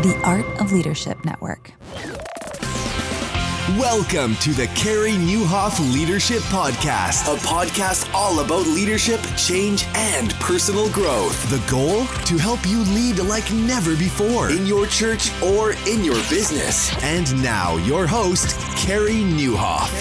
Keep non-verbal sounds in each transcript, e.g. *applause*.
The Art of Leadership Network. Welcome to the Carey Nieuwhof Leadership Podcast, a podcast all about leadership, change, and personal growth. The goal? To help you lead like never before in your church or in your business. And now, your host, Carey Nieuwhof.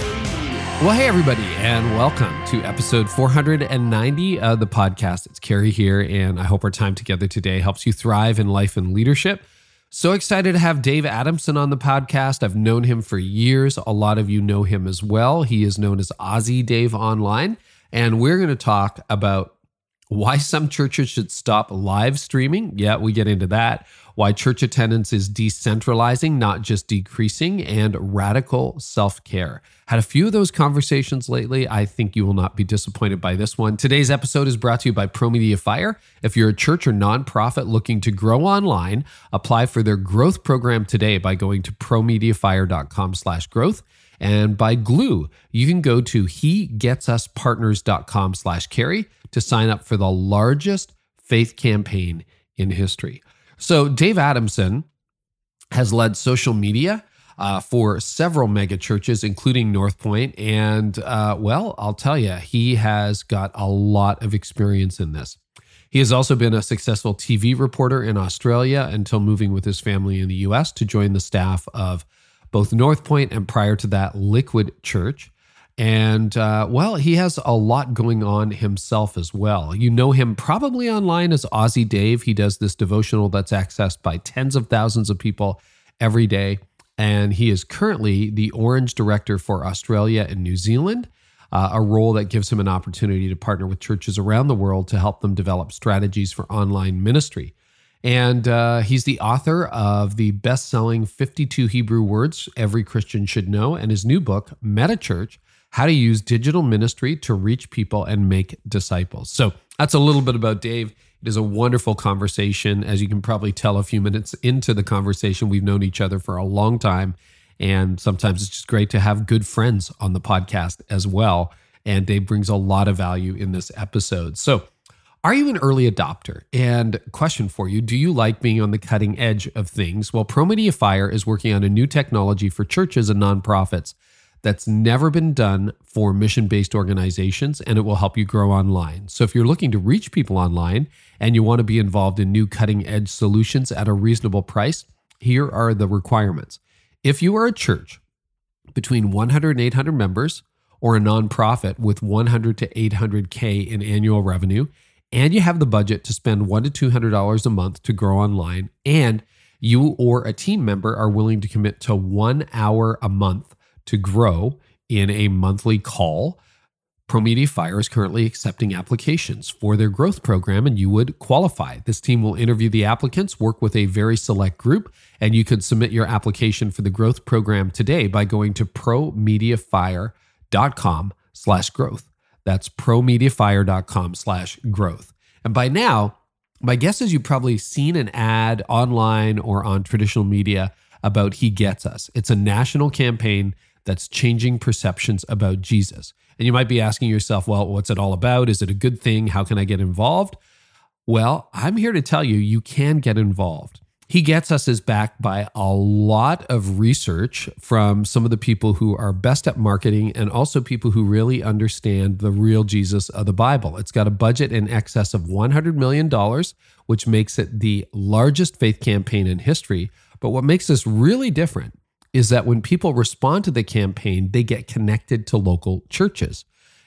Well, hey, everybody, and welcome to episode 490 of the podcast. It's Carey here, and I hope our time together today helps you thrive in life and leadership. So excited to have Dave Adamson on the podcast. I've known him for years. A lot of you know him as well. He is known as Aussie Dave online, and we're going to talk about why some churches should stop live streaming. Yeah, we get into that why church attendance is decentralizing, not just decreasing, and radical self care. Had a few of those conversations lately. I think you will not be disappointed by this one. Today's episode is brought to you by ProMedia Fire. If you're a church or nonprofit looking to grow online, apply for their growth program today by going to promediafire.com slash growth. And by Gloo you can go to hegetsuspartners.com slash carey to sign up for the largest faith campaign in history. So, Dave Adamson has led social media uh, for several mega churches, including North Point. And, uh, well, I'll tell you, he has got a lot of experience in this. He has also been a successful TV reporter in Australia until moving with his family in the US to join the staff of both North Point and prior to that, Liquid Church. And uh, well, he has a lot going on himself as well. You know him probably online as Aussie Dave. He does this devotional that's accessed by tens of thousands of people every day. And he is currently the Orange Director for Australia and New Zealand, uh, a role that gives him an opportunity to partner with churches around the world to help them develop strategies for online ministry. And uh, he's the author of the best selling 52 Hebrew Words Every Christian Should Know and his new book, Meta Church how to use digital ministry to reach people and make disciples. So that's a little bit about Dave. It is a wonderful conversation. As you can probably tell a few minutes into the conversation, we've known each other for a long time. And sometimes it's just great to have good friends on the podcast as well. And Dave brings a lot of value in this episode. So, are you an early adopter? And question for you Do you like being on the cutting edge of things? Well, ProMedia Fire is working on a new technology for churches and nonprofits that's never been done for mission based organizations, and it will help you grow online. So, if you're looking to reach people online and you want to be involved in new cutting edge solutions at a reasonable price, here are the requirements. If you are a church between 100 and 800 members, or a nonprofit with 100 to 800K in annual revenue, and you have the budget to spend one to $200 a month to grow online, and you or a team member are willing to commit to one hour a month to grow in a monthly call. ProMedia Fire is currently accepting applications for their growth program, and you would qualify. This team will interview the applicants, work with a very select group, and you could submit your application for the growth program today by going to promediafire.com slash growth. That's promediafire.com slash growth. And by now, my guess is you've probably seen an ad online or on traditional media about He Gets Us. It's a national campaign that's changing perceptions about Jesus. And you might be asking yourself, well, what's it all about? Is it a good thing? How can I get involved? Well, I'm here to tell you, you can get involved. He Gets Us is backed by a lot of research from some of the people who are best at marketing and also people who really understand the real Jesus of the Bible. It's got a budget in excess of $100 million, which makes it the largest faith campaign in history. But what makes this really different is that when people respond to the campaign, they get connected to local churches.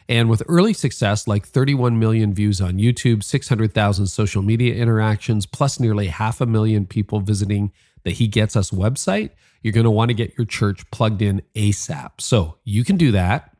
And with early success, like 31 million views on YouTube, 600,000 social media interactions, plus nearly half a million people visiting the He Gets Us website, you're going to want to get your church plugged in ASAP. So you can do that.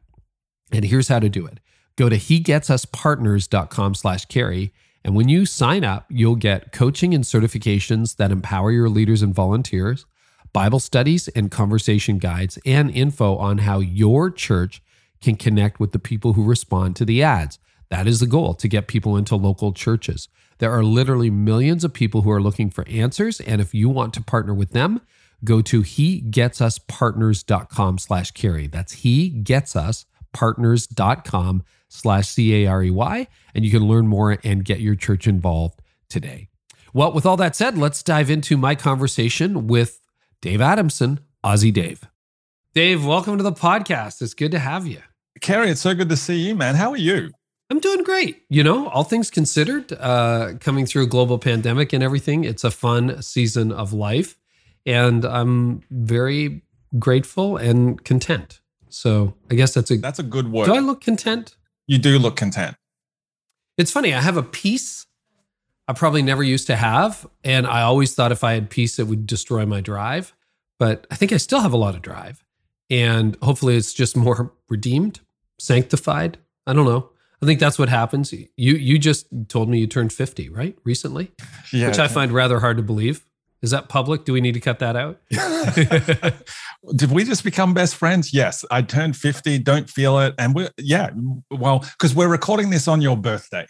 And here's how to do it. Go to hegetsuspartners.com slash carey. And when you sign up, you'll get coaching and certifications that empower your leaders and volunteers Bible studies and conversation guides, and info on how your church can connect with the people who respond to the ads. That is the goal to get people into local churches. There are literally millions of people who are looking for answers. And if you want to partner with them, go to hegetsuspartners.com slash carey. That's hegetsuspartners.com slash C-A-R-E-Y. And you can learn more and get your church involved today. Well, with all that said, let's dive into my conversation with Dave Adamson, Aussie Dave. Dave, welcome to the podcast. It's good to have you. Carey, it's so good to see you, man. How are you? I'm doing great. You know, all things considered, uh, coming through a global pandemic and everything, it's a fun season of life. And I'm very grateful and content. So I guess that's a that's a good word. Do I look content? You do look content. It's funny. I have a peace I probably never used to have, and I always thought if I had peace, it would destroy my drive. But I think I still have a lot of drive and hopefully it's just more *laughs* redeemed, sanctified. I don't know. I think that's what happens. You you just told me you turned 50, right? Recently? Yeah. Which I find rather hard to believe. Is that public? Do we need to cut that out? *laughs* Did we just become best friends? Yes. I turned 50, don't feel it. And we're, yeah, well, because we're recording this on your birthday.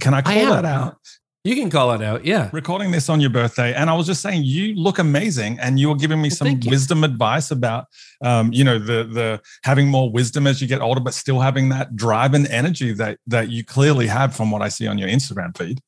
Can I call I that out? You can call it out. Yeah. Recording this on your birthday. And I was just saying, you look amazing. And you were giving me well, some wisdom advice about, um, you know, the, the having more wisdom as you get older, but still having that drive and energy that, that you clearly have from what I see on your Instagram feed.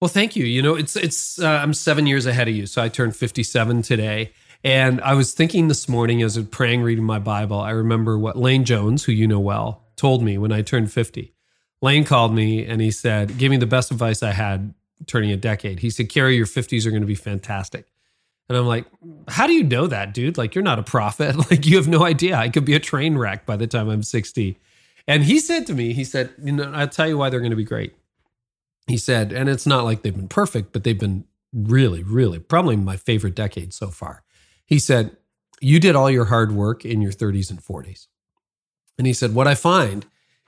Well, thank you. You know, it's, it's, uh, I'm seven years ahead of you. So I turned 57 today. And I was thinking this morning as I was praying, reading my Bible, I remember what Lane Jones, who you know well, told me when I turned 50. Lane called me and he said, Give me the best advice I had turning a decade. He said, Carey, your 50s are going to be fantastic. And I'm like, how do you know that, dude? Like, you're not a prophet. *laughs* Like, you have no idea. I could be a train wreck by the time I'm 60. And he said to me, he said, you know, I'll tell you why they're going to be great. He said, and it's not like they've been perfect, but they've been really, really, probably my favorite decade so far. He said, you did all your hard work in your 30s and 40s. And he said, what I find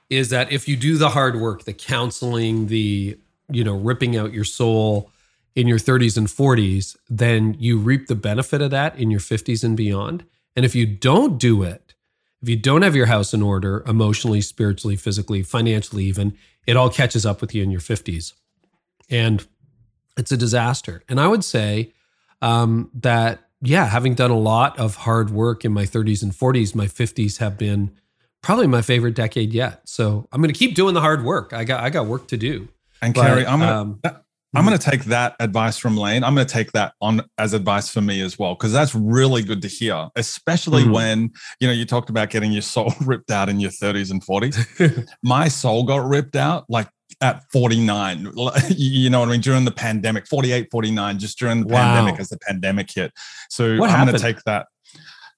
is that if you do the hard work, the counseling, the you know, ripping out your soul in your 30s and 40s, then you reap the benefit of that in your 50s and beyond. And if you don't do it, if you don't have your house in order emotionally, spiritually, physically, financially, even, it all catches up with you in your 50s. And it's a disaster. And I would say um, that, yeah, having done a lot of hard work in my 30s and 40s, my 50s have been probably my favorite decade yet. So I'm going to keep doing the hard work. I got I got work to do. And but, Carey, I'm gonna um, I'm gonna take that advice from Lane. I'm gonna take that on as advice for me as well, because that's really good to hear, especially mm-hmm. when you know you talked about getting your soul *laughs* ripped out in your 30s and 40s. *laughs* My soul got ripped out like at 49 *laughs* you know what i mean during the pandemic 48 49 just during the wow. pandemic as the pandemic hit so what i'm going to take that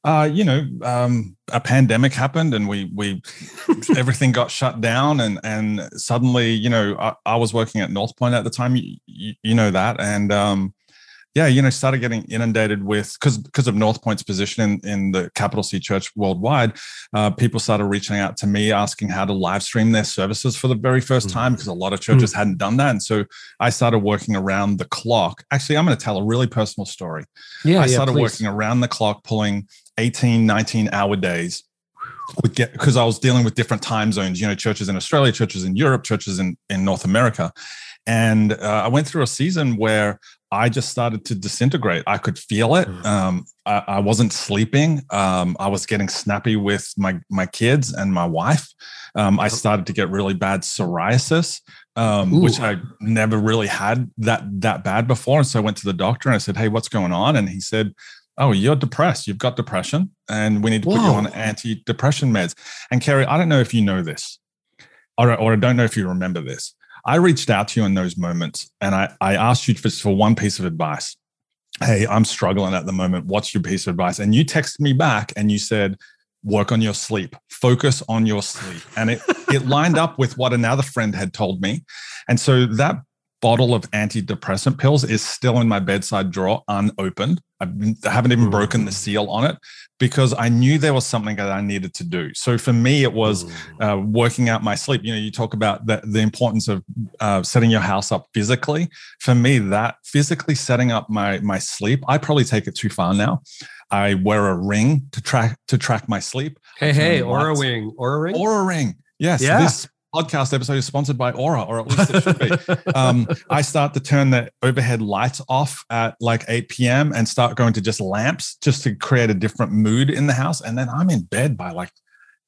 uh, you know, um, a pandemic happened and we we *laughs* everything got shut down and and suddenly, you know, I, I was working at North Point at the time. You, you, you know that, and um, yeah, you know, started getting inundated with because because of North Point's position in, in the capital C Church worldwide, uh, people started reaching out to me asking how to live stream their services for the very 1st mm-hmm. time because a lot of churches mm-hmm. hadn't done that, and so I started working around the clock. Actually, I'm going to tell a really personal story. Yeah, I started yeah, working around the clock, pulling 18, 19 hour days would get because I was dealing with different time zones, you know, churches in Australia, churches in Europe, churches in, in North America. And uh, I went through a season where I just started to disintegrate. I could feel it. Hmm. Um, I, I, wasn't sleeping. Um, I was getting snappy with my my kids and my wife. Um, I started to get really bad psoriasis, um, which I never really had that that bad before. And so I went to the doctor and I said, "Hey, what's going on?" And he said, oh, you're depressed. You've got depression, and we need to Whoa. put you on anti-depression meds. And Carey, I don't know if you know this, or, or I don't know if you remember this. I reached out to you in those moments, and I, I asked you for, for one piece of advice. Hey, I'm struggling at the moment. What's your piece of advice? And you texted me back, and you said, work on your sleep focus on your sleep and it it lined up with what another friend had told me and so that bottle of antidepressant pills is still in my bedside drawer unopened. I haven't even broken the seal on it because I knew there was something that I needed to do. So for me, it was uh, working out my sleep. You know, you talk about the, the importance of uh, setting your house up physically. For me, that physically setting up my my sleep, I probably take it too far now. I wear a ring to track to track my sleep. Hey, hey, Oura ring, Oura ring, Oura ring. Yes, yeah. this podcast episode is sponsored by Oura, or at least it should be. *laughs* um, I start to turn the overhead lights off at like 8 p.m. and start going to just lamps just to create a different mood in the house. And then I'm in bed by like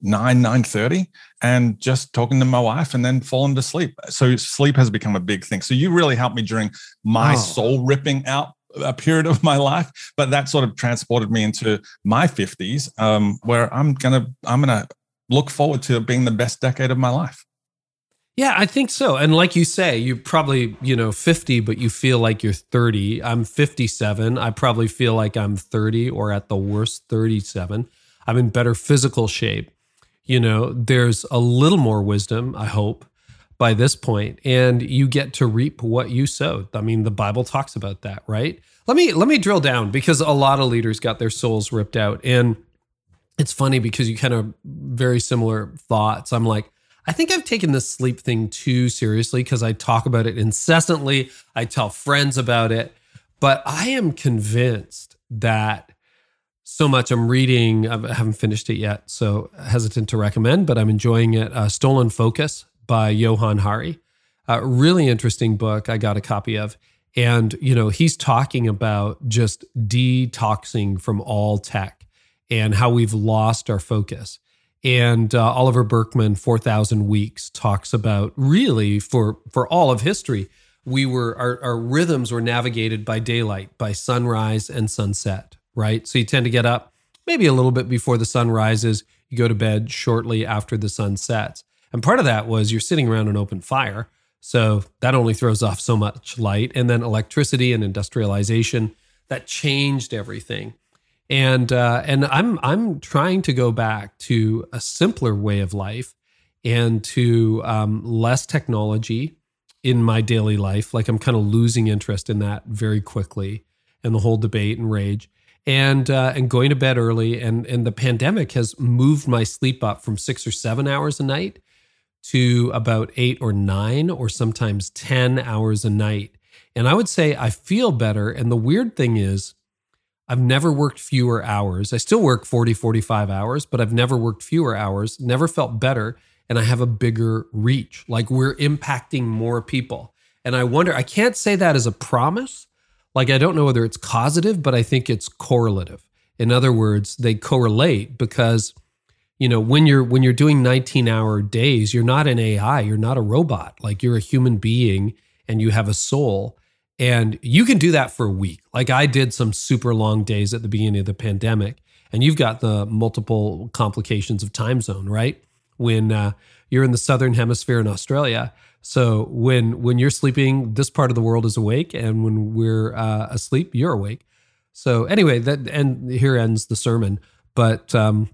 9 9.30 and just talking to my wife and then falling to sleep so sleep has become a big thing so you really helped me during my oh. soul ripping out a period of my life but that sort of transported me into my 50s um, where i'm gonna i'm gonna look forward to being the best decade of my life yeah, I think so. And like you say, you probably, you know, 50, but you feel like you're 30. I'm 57. I probably feel like I'm 30 or at the worst 37. I'm in better physical shape. You know, there's a little more wisdom, I hope, by this point, and you get to reap what you sowed. I mean, the Bible talks about that, right? Let me let me drill down because a lot of leaders got their souls ripped out. And it's funny because you kind of very similar thoughts. I'm like, I think I've taken this sleep thing too seriously because I talk about it incessantly. I tell friends about it, but I am convinced that so much I'm reading, I haven't finished it yet, so hesitant to recommend, but I'm enjoying it. Uh, Stolen Focus by Johann Hari. Uh, really interesting book I got a copy of. And, you know, he's talking about just detoxing from all tech and how we've lost our focus. And uh, Oliver Burkeman, 4,000 Weeks, talks about really for, for all of history, we were, our, our rhythms were navigated by daylight, by sunrise and sunset, right? So you tend to get up maybe a little bit before the sun rises, you go to bed shortly after the sun sets. And part of that was you're sitting around an open fire. So that only throws off so much light. And then electricity and industrialization, that changed everything and uh, and I'm I'm trying to go back to a simpler way of life and to um, less technology in my daily life. Like I'm kind of losing interest in that very quickly, and the whole debate and rage, and uh, and going to bed early. And and the pandemic has moved my sleep up from six or seven hours a night to about eight or nine, or sometimes ten hours a night. And I would say I feel better. And the weird thing is I've never worked fewer hours. I still work 40, 45 hours, but I've never worked fewer hours, never felt better. And I have a bigger reach. Like we're impacting more people. And I wonder, I can't say that as a promise. Like I don't know whether it's causative, but I think it's correlative. In other words, they correlate because you know when you're when you're doing 19 hour days you're not an ai you're not a robot like you're a human being and you have a soul and you can do that for a week. Like I did some super long days at the beginning of the pandemic. And you've got the multiple complications of time zone, right? When uh, you're in the southern hemisphere in Australia. So when when you're sleeping, this part of the world is awake, and when we're uh, asleep, you're awake. So anyway, that and here ends the sermon. But um,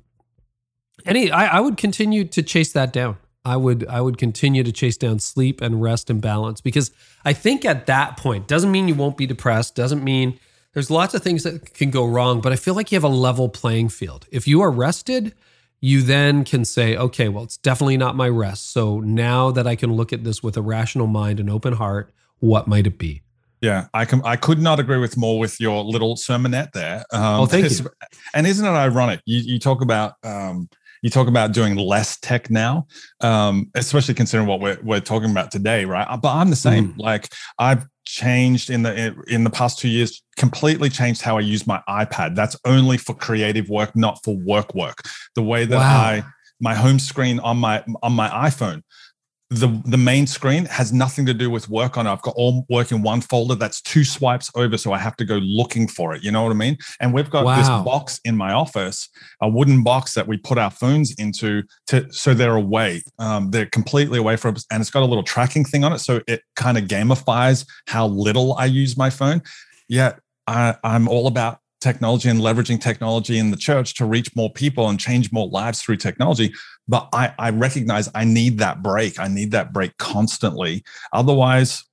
any, I, I would continue to chase that down. I would I would continue to chase down sleep and rest and balance because I think at that point doesn't mean you won't be depressed, doesn't mean there's lots of things that can go wrong, but I feel like you have a level playing field. If you are rested, you then can say, okay, well, it's definitely not my rest. So now that I can look at this with a rational mind and open heart, what might it be? Yeah, I can. I could not agree with more with your little sermonette there. Um, oh, thank *laughs* you. And isn't it ironic? You, you talk about um, you talk about doing less tech now, um, especially considering what we're, we're talking about today, right? But I'm the same. Mm. Like I've changed in the in the past two years completely changed how i use my ipad that's only for creative work not for work work the way that wow. i my home screen on my on my iphone the the main screen has nothing to do with work on it. I've got all work in one folder that's two swipes over, so I have to go looking for it. You know what I mean? And we've got wow. this box in my office, a wooden box that we put our phones into, to so they're away. Um, they're completely away from us, and it's got a little tracking thing on it, so it kind of gamifies how little I use my phone. Yet I, I'm all about technology and leveraging technology in the church to reach more people and change more lives through technology. But I, I recognize I need that break. I need that break constantly. Otherwise,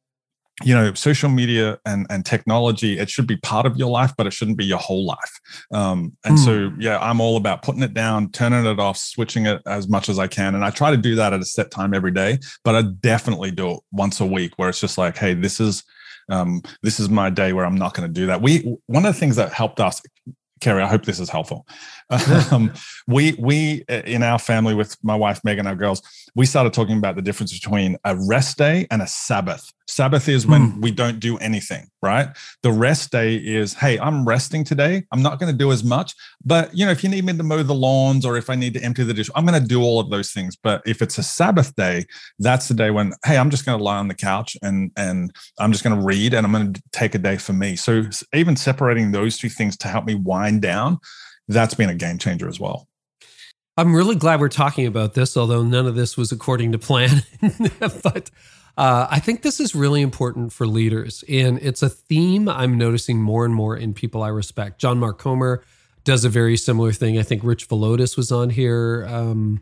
you know, social media and, and technology, it should be part of your life, but it shouldn't be your whole life. Um, and mm. so, hmm. yeah, I'm all about putting it down, turning it off, switching it as much as I can. And I try to do that at a set time every day, but I definitely do it once a week where it's just like, hey, this is um, this is my day where I'm not going to do that. We one of the things that helped us Carey, I hope this is helpful. *laughs* Um, we we in our family with my wife Megan, our girls, we started talking about the difference between a rest day and a Sabbath. Sabbath is when mm. we don't do anything, right? The rest day is, hey, I'm resting today. I'm not going to do as much, but you know, if you need me to mow the lawns or if I need to empty the dish, I'm going to do all of those things. But if it's a Sabbath day, that's the day when, hey, I'm just going to lie on the couch and and I'm just going to read and I'm going to take a day for me. So even separating those two things to help me wind down, that's been a game changer as well. I'm really glad we're talking about this, although none of this was according to plan. *laughs* but uh, I think this is really important for leaders, and it's a theme I'm noticing more and more in people I respect. John Mark Comer does a very similar thing. I think Rich Villodas was on here um,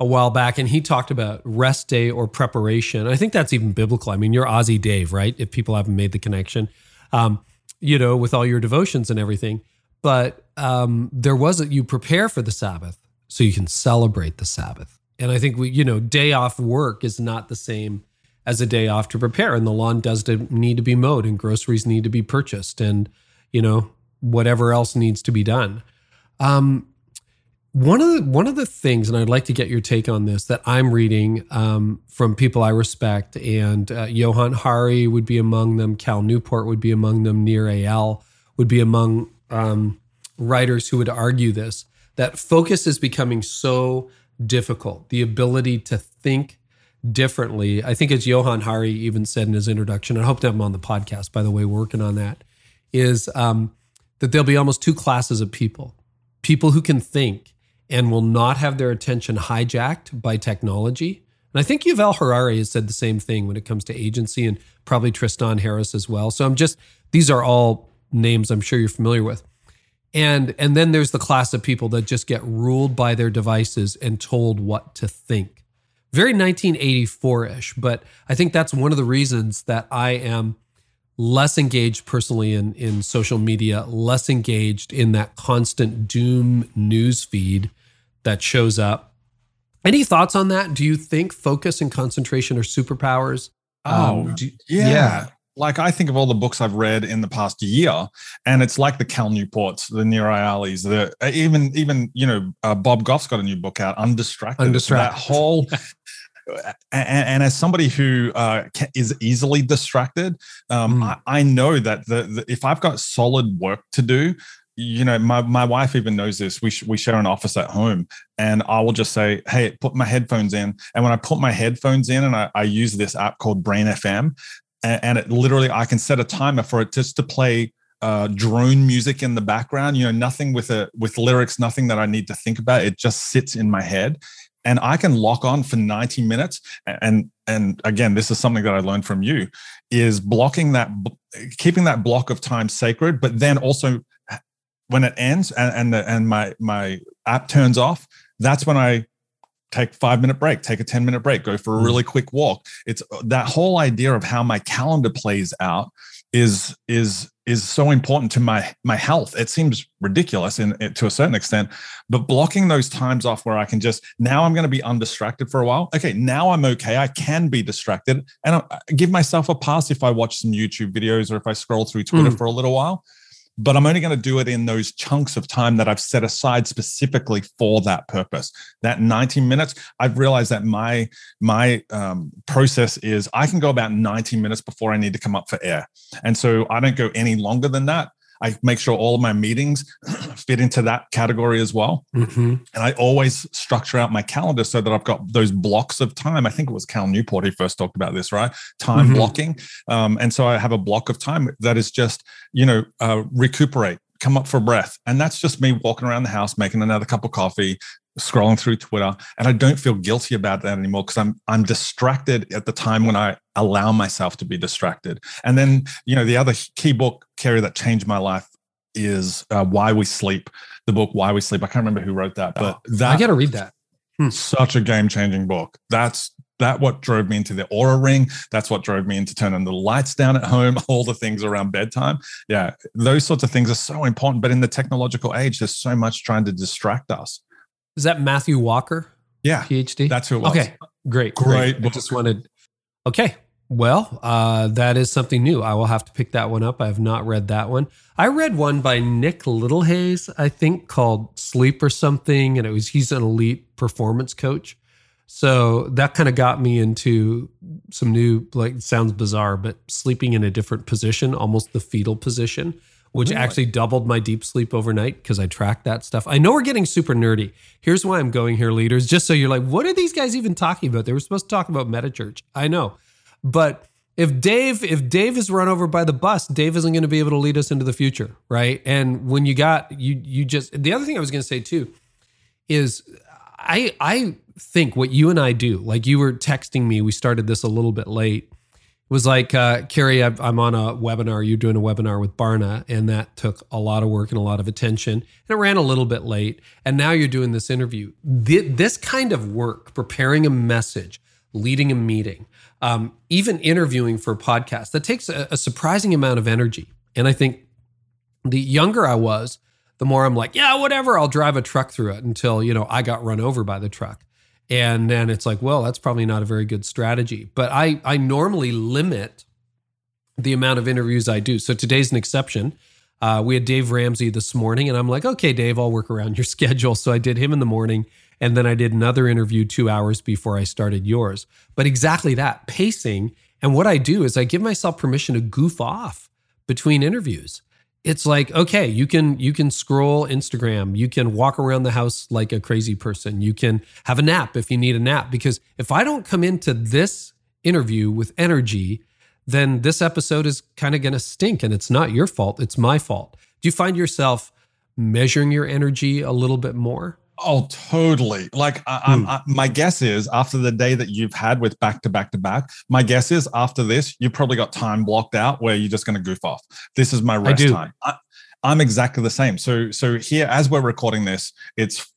a while back, and he talked about rest day or preparation. I think that's even biblical. I mean, you're Aussie Dave, right? If people haven't made the connection, um, you know, with all your devotions and everything. But um, there was a, you prepare for the Sabbath so you can celebrate the Sabbath. And I think we, you know, day off work is not the same as a day off to prepare and the lawn does need to be mowed and groceries need to be purchased and you know whatever else needs to be done. Um, one of the one of the things and i'd like to get your take on this that i'm reading um, from people i respect and uh, johann hari would be among them cal newport would be among them nir Eyal would be among um, writers who would argue this that focus is becoming so difficult. The ability to think differently. I think as Johann Hari even said in his introduction, I hope to have him on the podcast, by the way, working on that, is um, that there'll be almost two classes of people people who can think and will not have their attention hijacked by technology. And I think Yuval Harari has said the same thing when it comes to agency and probably Tristan Harris as well. So I'm just, these are all names I'm sure you're familiar with. And and then there's the class of people that just get ruled by their devices and told what to think very 1984 ish. But I think that's one of the reasons that I am less engaged personally in, in social media, less engaged in that constant doom news feed that shows up. Any thoughts on that? Do you think focus and concentration are superpowers? Oh, um, do, yeah. yeah. Like I think of all the books I've read in the past year, and it's like the Cal Newports, the Nir Eyals, the even even you know uh, Bob Goff's got a new book out, Undistracted. Undistracted. That whole *laughs* and, and, as somebody who uh, is easily distracted, um, mm. I, I, know that the, the, if I've got solid work to do, you know, my, my wife even knows this. We, sh- we share an office at home, and I will just say, Hey, put my headphones in. And when I put my headphones in, and I, I use this app called Brain FM, and, and it literally, I can set a timer for it just to play uh, drone music in the background. You know, nothing with a with lyrics, nothing that I need to think about. It just sits in my head, and I can lock on for 90 minutes. And and again, this is something that I learned from you is blocking that, keeping that block of time sacred, but then also when it ends and and, the, and my my app turns off, that's when I take five minute break, take a 10 minute break, go for a mm. really quick walk. It's that whole idea of how my calendar plays out is is is so important to my my health. It seems ridiculous in, in, to a certain extent, but blocking those times off where I can just now I'm going to be undistracted for a while. Okay, now I'm okay. I can be distracted, and I, I give myself a pass if I watch some YouTube videos or if I scroll through Twitter mm. for a little while but I'm only going to do it in those chunks of time that I've set aside specifically for that purpose. That 90 minutes, I've realized that my my um, process is I can go about 90 minutes before I need to come up for air, and so I don't go any longer than that. I make sure all of my meetings *clears throat* fit into that category as well. Mm-hmm. And I always structure out my calendar so that I've got those blocks of time. I think it was Cal Newport who first talked about this, right? Time mm-hmm. blocking. Um, and so I have a block of time that is just, you know, uh, recuperate, come up for breath. And that's just me walking around the house, making another cup of coffee, scrolling through Twitter, and I don't feel guilty about that anymore because I'm I'm distracted at the time when I allow myself to be distracted. And then you know the other key book, Carey, that changed my life is uh, Why We Sleep. The book Why We Sleep. I can't remember who wrote that, but oh, that I got to read that. Hmm. Such a game changing book. That's that what drove me into the Oura ring. That's what drove me into turning the lights down at home, *laughs* all the things around bedtime. Yeah, those sorts of things are so important. But in the technological age, there's so much trying to distract us. Is that Matthew Walker? Yeah. PhD? That's who it was. Okay. Great. Great. great. I just wanted. Okay. Well, uh, that is something new. I will have to pick that one up. I have not read that one. I read one by Nick Littlehales, I think, called Sleep or something, and it was he's an elite performance coach. So that kind of got me into some new, like, sounds bizarre, but sleeping in a different position, almost the fetal position, which Really? actually doubled my deep sleep overnight because I tracked that stuff. I know we're getting super nerdy. Here's why I'm going here, leaders, just so you're like, what are these guys even talking about? They were supposed to talk about MetaChurch. I know. But if Dave, if Dave is run over by the bus, Dave isn't going to be able to lead us into the future, right? And when you got you, you just the other thing I was going to say too is I I think what you and I do, like you were texting me, we started this a little bit late. Was like, uh, Carey, I'm on a webinar. You're doing a webinar with Barna, and that took a lot of work and a lot of attention. And it ran a little bit late. And now you're doing this interview. Thi- This kind of work, preparing a message, leading a meeting, um, even interviewing for a podcast, that takes a, a surprising amount of energy. And I think the younger I was, the more I'm like, yeah, whatever, I'll drive a truck through it until, you know, I got run over by the truck. And then it's like, well, that's probably not a very good strategy. But I I normally limit the amount of interviews I do. So today's an exception. Uh, we had Dave Ramsey this morning, and I'm like, okay, Dave, I'll work around your *laughs* schedule. So I did him in the morning, and then I did another interview two hours before I started yours. But exactly that pacing. And what I do is I give myself permission to goof off between interviews. It's like, okay, you can you can scroll Instagram, you can walk around the house like a crazy person, you can have a nap if you need a nap. Because if I don't come into this interview with energy, then this episode is kind of going to stink and it's not your fault, it's my fault. Do you find yourself measuring your energy a little bit more? Oh, totally. Like, I, I'm, hmm. I, my guess is after the day that you've had with back to back to back, my guess is after this, you've probably got time blocked out where you're just going to goof off. This is my rest do. time. I, I'm exactly the same. So, so here, as we're recording this, it's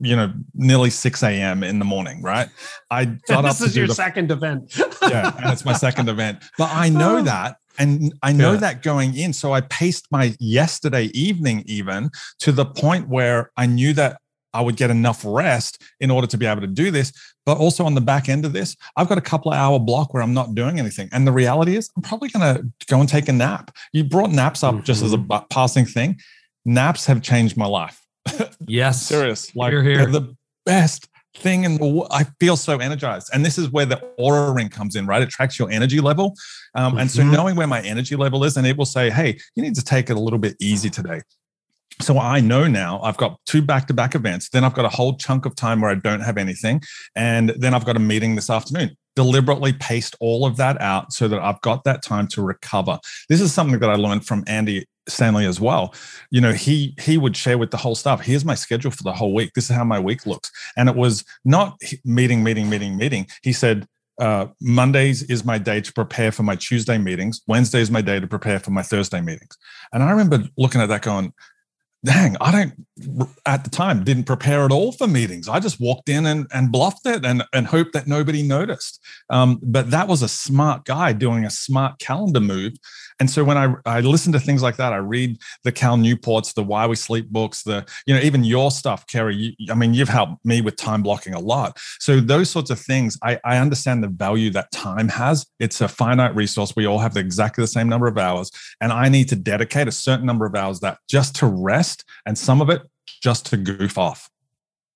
you know nearly 6 a.m. in the morning, right? I *laughs* got up this to is your the second event. yeah, and it's my second event. But I know *laughs* that. And I know Yeah. that going in. So I paced my yesterday evening even to the point where I knew that I would get enough rest in order to be able to do this. But also on the back end of this, I've got a couple of hour block where I'm not doing anything. And the reality is, I'm probably going to go and take a nap. You brought naps up just as a passing thing. Naps have changed my life. *laughs* yes. Serious. Like Hear, hear. they're the best thing in the world. I feel so energized. And this is where the Oura ring comes in, right? It tracks your energy level. Um, And so Mhm. knowing where my energy level is, and it will say, hey, you need to take it a little bit easy today. So I know now I've got two back to back events. Then I've got a whole chunk of time where I don't have anything. And then I've got a meeting this afternoon. Deliberately paced all of that out so that I've got that time to recover. This is something that I learned from Andy Stanley as well. You know, he he would share with the whole staff, here's my schedule for the whole week. This is how my week looks. And it was not meeting, meeting, meeting, meeting. He said, uh, Mondays is my day to prepare for my Tuesday meetings. Wednesday is my day to prepare for my Thursday meetings. And I remember looking at that going, dang, I don't at the time didn't prepare at all for meetings. I just walked in and, and bluffed it and, and hoped that nobody noticed. Um, but that was a smart guy doing a smart calendar move. And so when I, I listen to things like that, I read the Cal Newports, the Why We Sleep books, the, you know, even your stuff, Carey, you, I mean, you've helped me with time blocking a lot. So those sorts of things, I, I understand the value that time has. It's a finite resource. We all have exactly the same number of hours. And I need to dedicate a certain number of hours that just to rest and some of it just to goof off.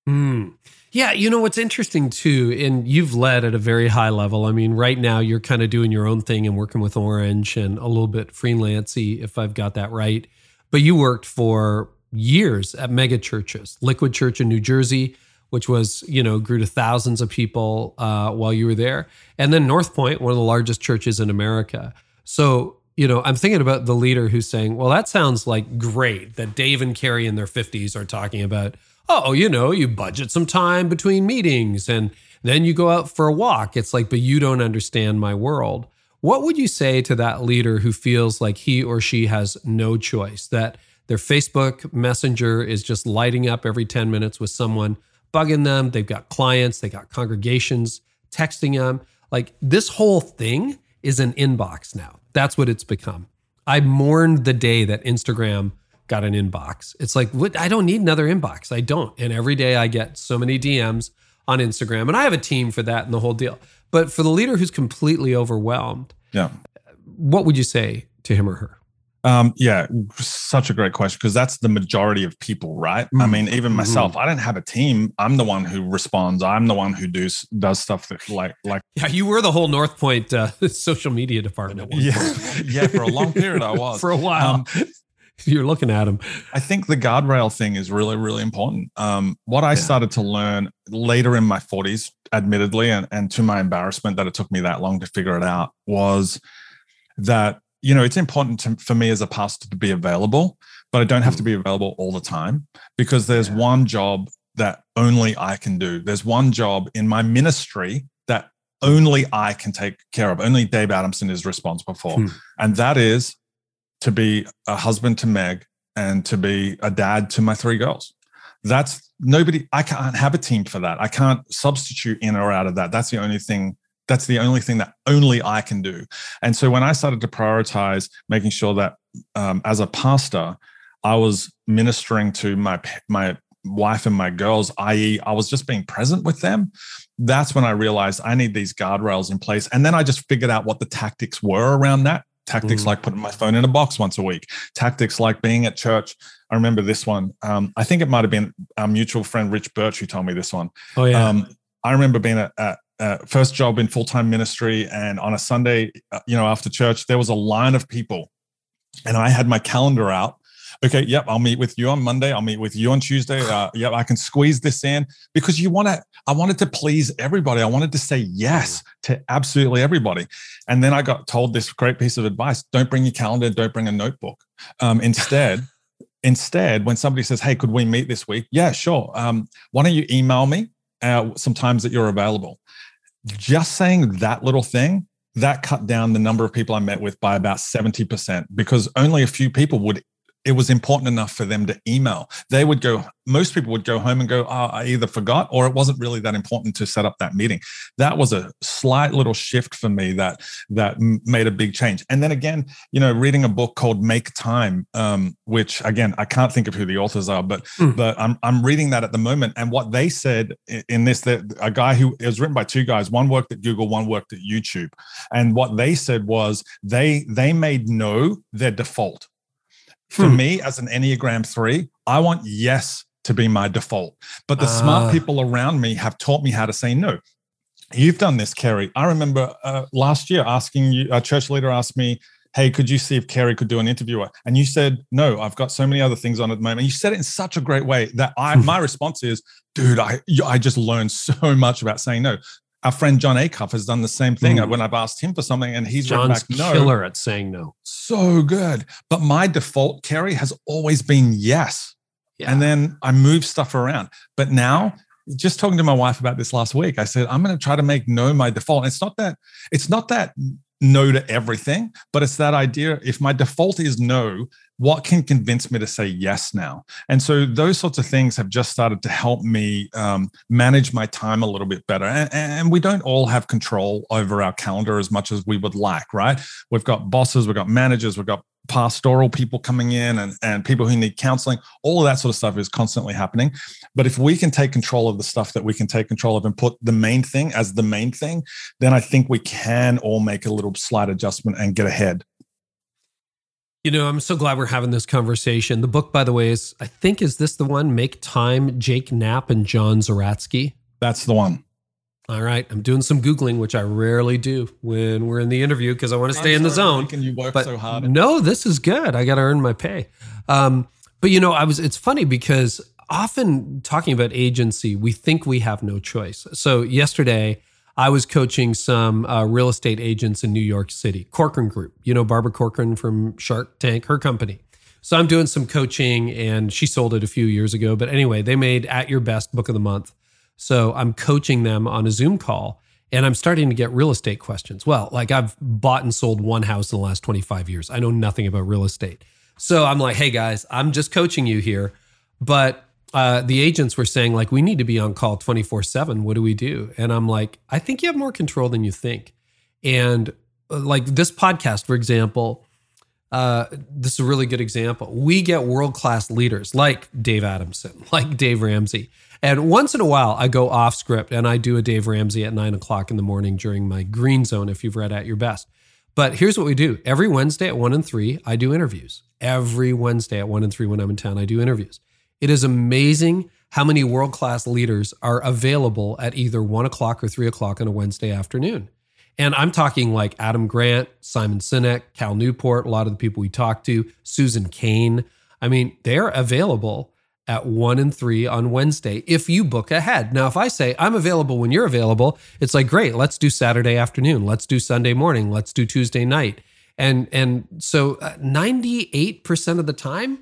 Hmm. Yeah, you know what's interesting too, and you've led at a very high level. I mean, right now you're kind of doing your own thing and working with Orange and a little bit freelancy, if I've got that right. But you worked for years at mega churches, Liquid Church in New Jersey, which was you know grew to thousands of people uh, while you were there, and then North Point, one of the largest churches in America. So you know, I'm thinking about the leader who's saying, "Well, that sounds like great that Dave and Carey in their 50s are talking about." Oh, you know, you budget some time between meetings and then you go out for a walk. It's like, but you don't understand my world. What would you say to that leader who feels like he or she has no choice, that their Facebook Messenger is just lighting up every 10 minutes with someone bugging them? They've got clients, they got congregations texting them. Like this whole thing is an inbox now. That's what it's become. I mourned the day that Instagram got an inbox. It's like, what? I don't need another inbox. I don't. And every day I get so many DMs on Instagram, and I have a team for that and the whole deal. But for the leader who's completely overwhelmed, Yeah. what would you say to him or her? Um, yeah, such a great question because that's the majority of people, right? Mm. I mean, even mm-hmm. myself, I didn't have a team. I'm the one who responds. I'm the one who does does stuff that like like. Yeah, you were the whole North Point uh, *laughs* social media department. yeah, *laughs* yeah, for a long period I *laughs* was. for a while. Um, *laughs* You're looking at him. I think the guardrail thing is really, really important. Um, what I yeah. started to learn later in my 40s, admittedly, and, and to my embarrassment that it took me that long to figure it out, was that you know, it's important to, for me as a pastor to be available, but I don't have to mm. be available all the time because there's yeah. one job that only I can do. There's one job in my ministry that only I can take care of. Only Dave Adamson is responsible for. Hmm. And that is to be a husband to Meg and to be a dad to my three girls. That's nobody, I can't have a team for that. I can't substitute in or out of that. That's the only thing that's the only thing that only I can do. And so when I started to prioritize making sure that um, as a pastor, I was ministering to my my wife and my girls, i.e., I was just being present with them. That's when I realized I need these guardrails in place. And then I just figured out what the tactics were around that. Tactics mm. like putting my phone in a box once a week. Tactics like being at church. I remember this one. Um, I think it might have been our mutual friend Rich Birch who told me this one. Oh yeah. Um, I remember being at, at uh, first job in full time ministry, and on a Sunday, uh, you know, after church, there was a line of people, and I had my calendar out. Okay, yep, I'll meet with you on Monday. I'll meet with you on Tuesday. Uh, yep, I can squeeze this in because you want to. I wanted to please everybody. I wanted to say yes to absolutely everybody, and then I got told this great piece of advice: don't bring your calendar, don't bring a notebook. Um, instead. *laughs* Instead, when somebody says, "Hey, could we meet this week?" Yeah, sure. Um, why don't you email me uh, sometimes that you're available? just saying that little thing that cut down the number of people I met with by about 70% because only a few people would it was important enough for them to email. They would go, most people would go home and go, oh, I either forgot or it wasn't really that important to set up that meeting. That was a slight little shift for me that that made a big change. And then again, you know, reading a book called Make Time, um, which again, I can't think of who the authors are, but mm. but I'm I'm reading that at the moment. And what they said in this, that a guy who it was written by two guys, one worked at Google, one worked at YouTube. And what they said was they they made no their default for hmm. me, as an Enneagram three, I want yes to be my default. But the uh. smart ah. people around me have taught me how to say no. You've done this, Carey. I remember uh, last year asking you, a church leader asked me, Hey, could you see if Carey could do an interview? And you said, No, I've got so many other things on at the moment. You said it in such a great way that I, my response is, Dude, I, I just learned *laughs* so much about saying no our friend Jon Acuff has done the same thing. Mm. When I've asked him for something and he's Jon's back no. killer at saying no. So good. But my default, Carey, has always been yes. Yeah. And then I move stuff around. But now, just talking to my wife about this last week, I said, I'm going to try to make no my default. it's not that, it's not that no to everything, but it's that idea if my default is no, what can convince me to say yes now? And so those sorts of things have just started to help me um, manage my time a little bit better. And, and, we don't all have control over our calendar as much as we would like, right? We've got bosses, we've got managers, we've got pastoral people coming in and, and people who need counseling. All of that sort of stuff is constantly happening. But if we can take control of the stuff that we can take control of and put the main thing as the main thing, then I think we can all make a little slight adjustment and get ahead. You know, I'm so glad we're having this conversation. The book, by the way, is I think is this the one? Make Time, Jake Knapp and John Zeratsky. That's the one. All right, I'm doing some googling, which I rarely do when we're in the interview because I want to stay in the zone. You work but so hard. No, this is good. I got to earn my pay. Um, but you know, I was. It's funny because often talking about agency, we think we have no choice. So yesterday, I was coaching some uh, real estate agents in New York City, Corcoran Group. You know Barbara Corcoran from Shark Tank, her company. So I'm doing some coaching, and she sold it a few years ago. But anyway, they made At Your Best Book of the Month. So I'm coaching them on a Zoom call, and I'm starting to get real estate questions. Well, like I've bought and sold one house in the last 25 years. I know nothing about real estate. So I'm like, hey guys, I'm just coaching you here, but uh, the agents were saying like we need to be on call 24 7 what do we do? And i'm like i think you have more control than you think. And uh, like this podcast for example uh, this is a really good example. We get world-class leaders like dave adamson *laughs* like dave ramsey. And once in a while i go off script and i do a dave ramsey at 9 o'clock in the morning during my green zone if you've read at your best. But here's what we do. Every Wednesday at one and three, I do interviews. Every Wednesday at one and three when I'm in town, I do interviews. It is amazing how many world class leaders are available at either one o'clock or three o'clock on a Wednesday afternoon. And I'm talking like Adam Grant, Simon Sinek, Cal Newport, a lot of the people we talk to, Susan Cain. I mean, they're available at one and three on Wednesday if you book ahead. Now, if I say I'm available when you're available, it's like, great, let's do Saturday afternoon, let's do Sunday morning, let's do Tuesday night. And and so 98% uh, of the time,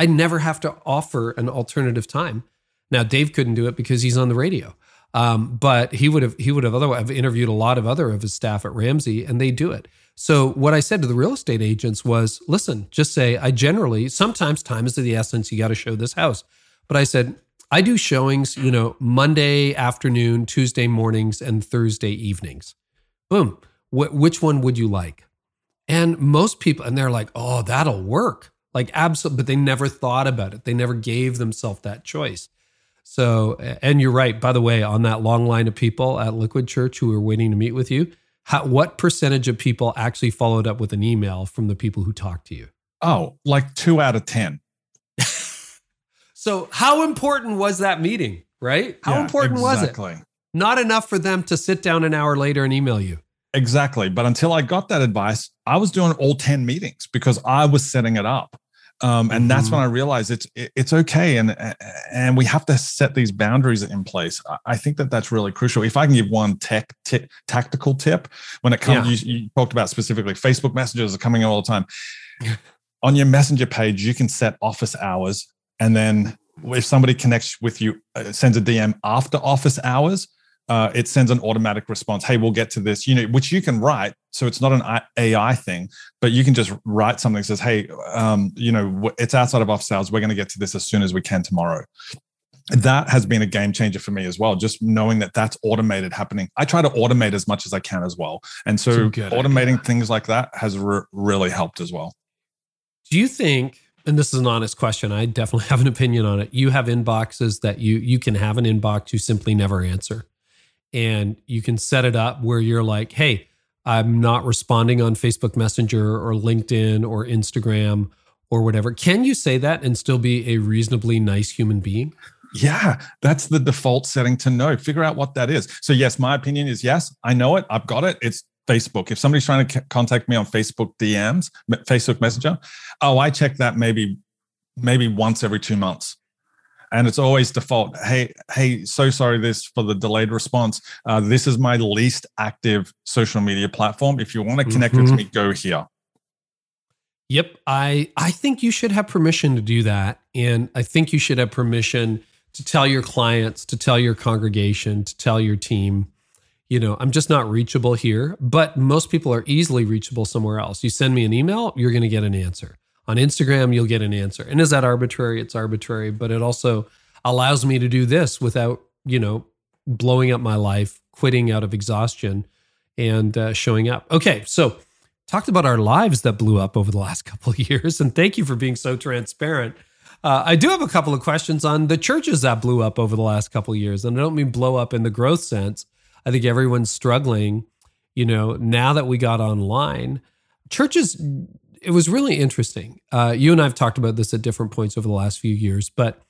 I never have to offer an alternative time. Now, Dave couldn't do it because he's on the radio. Um, but he would have he would have otherwise interviewed a lot of other of his staff at Ramsey, and they do it. So what I said to the real estate agents was, listen, just say I generally sometimes time is of the essence. You got to show this house, but I said I do showings, you know, Monday afternoon, Tuesday mornings, and Thursday evenings. Boom. Wh- which one would you like? And most people, and they're like, oh, that'll work. Like, absolutely. But they never thought about it. They never gave themselves that choice. So, and you're right, by the way, on that long line of people at Liquid Church who were waiting to meet with you, how, what percentage of people actually followed up with an email from the people who talked to you? Oh, like two out of 10. *laughs* so, how important was that meeting, right? How yeah, important exactly. was it? Not enough for them to sit down an hour later and email you. Exactly. But until I got that advice, I was doing all 10 meetings because I was setting it up. Um, and mm-hmm. that's when mm-hmm. I realized it's it's okay, and and we have to set these boundaries in place. I think that that's really crucial. If I can give one tech t- tactical tip when it comes, yeah. you, you, talked about specifically Facebook messages are coming all the time. *laughs* On your messenger page, you can set office hours, and then if somebody connects with you, uh, sends a DM after office hours, uh, it sends an automatic response. Hey, we'll get to this. You know, which you can write. So it's not an AI thing, but you can just write something that says, "Hey, um, you know, it's outside of office hours. We're going to get to this as soon as we can tomorrow." That has been a game changer for me as well. Just knowing that that's automated happening. I try to automate as much as I can as well, and so automating idea. things like that has re- really helped as well. Do you think? And this is an honest question. I definitely *laughs* have an opinion on it. You have inboxes that you you can have an inbox you simply never answer and you can set it up where you're like, hey, I'm not responding on Facebook Messenger or LinkedIn or Instagram or whatever. Can you say that and still be a reasonably nice human being? Yeah, that's the default setting to know. Figure out what that is. So, yes, my opinion is yes, I know it. I've got it. It's Facebook. If somebody's trying to contact me on Facebook DMs, Facebook Messenger, oh, I check that maybe maybe once every two months and it's always default hey hey so sorry this for the delayed response. Uh, this is my least active social media platform. If you want to connect mm-hmm. with me go here. Yep i i think you should have permission to do that and i think you should have permission to tell your clients to tell your congregation to tell your team. You know i'm just not reachable here but most people are easily reachable somewhere else. You send me an email you're going to get an answer on Instagram, you'll get an answer. And is that arbitrary? It's arbitrary, but it also allows me to do this without, you know, blowing up my life, quitting out of exhaustion, and uh, showing up. Okay, so talked about our lives that blew up over the last *laughs* couple of years, and thank you for being so transparent. Uh, I do have a couple of questions on the churches that blew up over the last couple of years, and I don't mean blow up in the growth sense. I think everyone's struggling. You know, now that we got online, churches it was really interesting. Uh, you and I have talked about this at different points over the last few years, but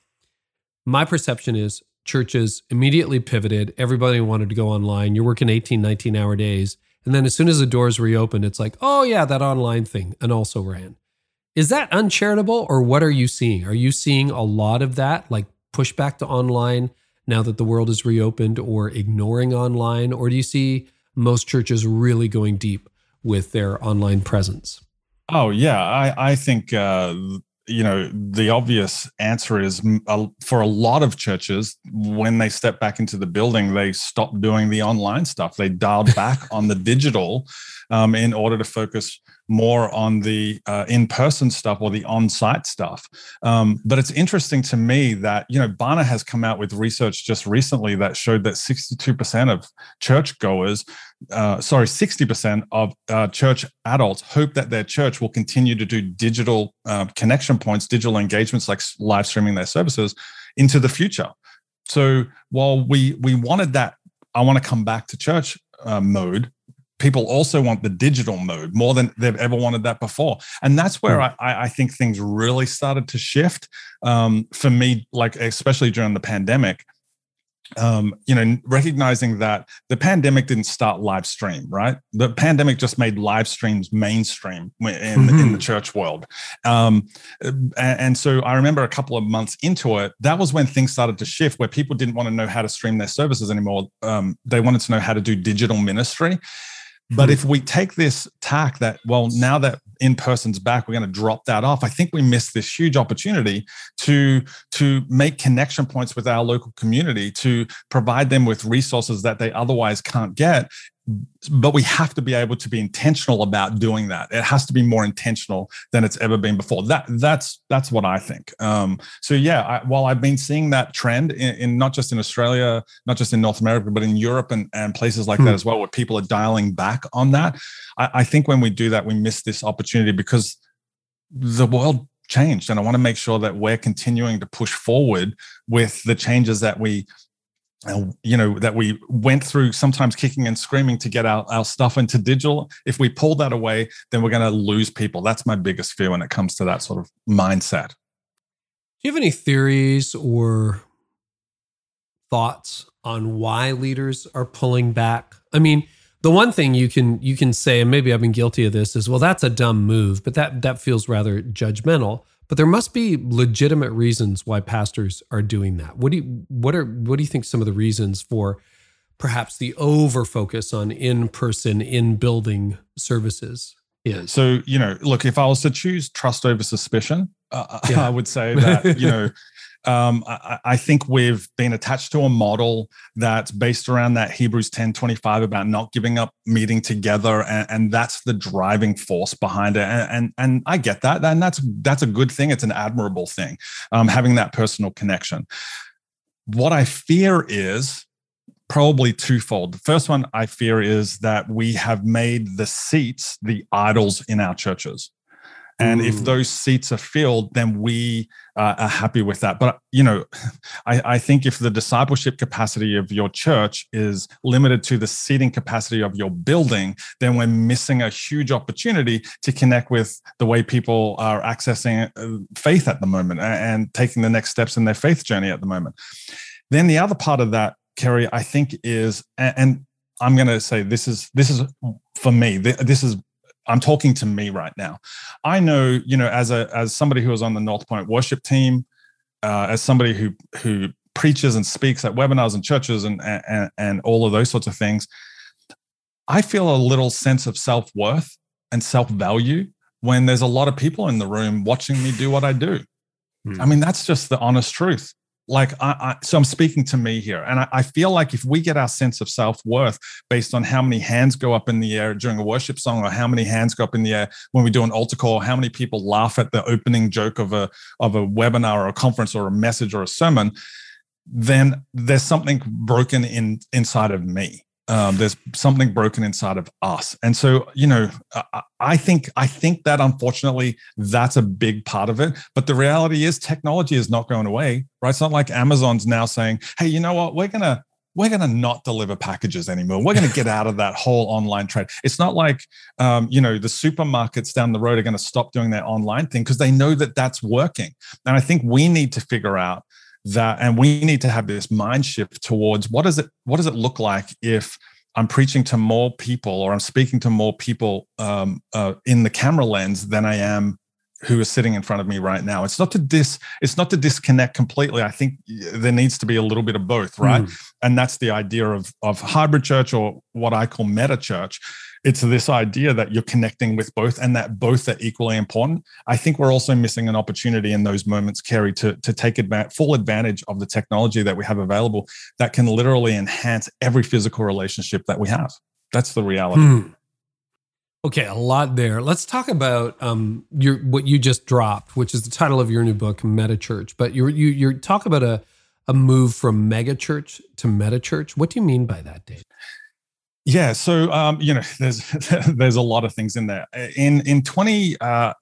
my perception is churches immediately pivoted. Everybody wanted to go online. You're working 18, 19 hour days. And then as soon as the doors reopened, it's like, oh, yeah, that online thing, and also ran. Is that uncharitable or what are you seeing? Are you seeing a lot of that, like pushback to online now that the world is reopened or ignoring online? Or do you see most churches really going deep with their online presence? Oh yeah, I I think uh, you know the obvious answer is uh, for a lot of churches when they step back into the building, they stop doing the online stuff. They dialed back on the digital um, in order to focus more on the uh, in-person stuff or the on-site stuff. Um, but it's interesting to me that you know Barna has come out with research just recently that showed that 62% of churchgoers, uh, sorry, 60% of uh, church adults hope that their church will continue to do digital uh, connection points, digital engagements like live streaming their services into the future. So while we we wanted that, I want to come back to church uh, mode people also want the digital mode more than they've ever wanted that before and that's where mm. I, I think things really started to shift um, for me like especially during the pandemic um, you know, recognizing that the pandemic didn't start live stream, right? The pandemic just made live streams mainstream in, mm-hmm. in the mm-hmm. church world. Um, and, and, so I remember a couple of months into it, that was when things started to shift, where people didn't want to know how to stream their services anymore. Um, they wanted to know how to do digital ministry. But if we take this tack that, well, now that in person's back, we're going to drop that off, I think we miss this huge opportunity to, to make connection points with our local community, to provide them with resources that they otherwise can't get but we have to be able to be intentional about doing that. It has to be more intentional than it's ever been before. That that's that's what i think. Um, so yeah I, while i've been seeing that trend in, in, not just in australia not just in north america but in europe and, and places like hmm. that as well where people are dialing back on that I, I think when we do that we miss this opportunity because the world changed. And i want to make sure that we're continuing to push forward with the changes that we you know that we went through sometimes kicking and screaming to get our, our stuff into digital. If we pull that away then we're going to lose people. That's my biggest fear when it comes to that sort of mindset. Do you have any theories or thoughts on why leaders are pulling back? I mean the one thing you can you can say and maybe i've been guilty of this is well that's a dumb move but that that feels rather judgmental but there must be legitimate reasons why pastors are doing that. What do you what are what do you think some of the reasons for perhaps the over focus on in person in building services is? So, you know, look, if I was to choose trust over suspicion, uh, yeah. *laughs* I would say that, you know, um, I, I, think we've been attached to a model that's based around that Hebrews 10 25 about not giving up meeting together. And, and that's the driving force behind it. And, and, and, I get that. And that's, that's a good thing. It's an admirable thing, um, having that personal connection. What I fear is probably twofold. The first one I fear is that we have made the seats the idols in our churches. And if those seats are filled, then we uh, are happy with that. But, you know, *laughs* I, I, think if the discipleship capacity of your church is limited to the seating capacity of your building, then we're missing a huge opportunity to connect with the way people are accessing uh, faith at the moment and taking the next steps in their faith journey at the moment. Then the other part of that, Carey, I think is, and I'm going to say this is this is for me. This is I'm talking to me right now. I know, you know, as a as somebody who was on the North Point worship team, uh, as somebody who who preaches and speaks at webinars and churches and and and all of those sorts of things, I feel a little sense of self worth and self value when there's a lot of people in the room watching me do what I do. Hmm. I mean, that's just the honest truth like I, I, so i'm speaking to me here. And I, I, feel like if we get our sense of self-worth based on how many hands go up in the air during a worship song or how many hands go up in the air when we do an altar call how many people laugh at the opening joke of a of a webinar or a conference or a message or a sermon then there's something broken in inside of me um, there's something broken inside of us and so you know I, I think i think that unfortunately that's a big part of it but the reality is technology is not going away right it's not like amazon's now saying hey you know what we're gonna we're going to not deliver packages anymore. We're going to get out of that whole online trade. It's not like, um, you know, the supermarkets down the road are going to stop doing their online thing because they know that that's working. And I think we need to figure out that and we need to have this mind shift towards what does it what does it look like if I'm preaching to more people or I'm speaking to more people um, uh, in the camera lens than I am who is sitting in front of me right now. It's not to dis it's not to disconnect completely. I think there needs to be a little bit of both, right? Mm. And that's the idea of of hybrid church or what I call meta church it's this idea that you're connecting with both and that both are equally important. I think we're also missing an opportunity in those moments, Carey, to, to take advantage, full advantage of the technology that we have available that can literally enhance every physical relationship that we have. That's the reality. Hmm. Okay, a lot there. Let's talk about um, your what you just dropped, which is the title of your new book, Meta Church. But you you you talk about a a move from mega church to meta church. What do you mean by that, Dave? Yeah, so um, you know, *laughs* there's *laughs* there's a lot of things in there. In in 20, uh,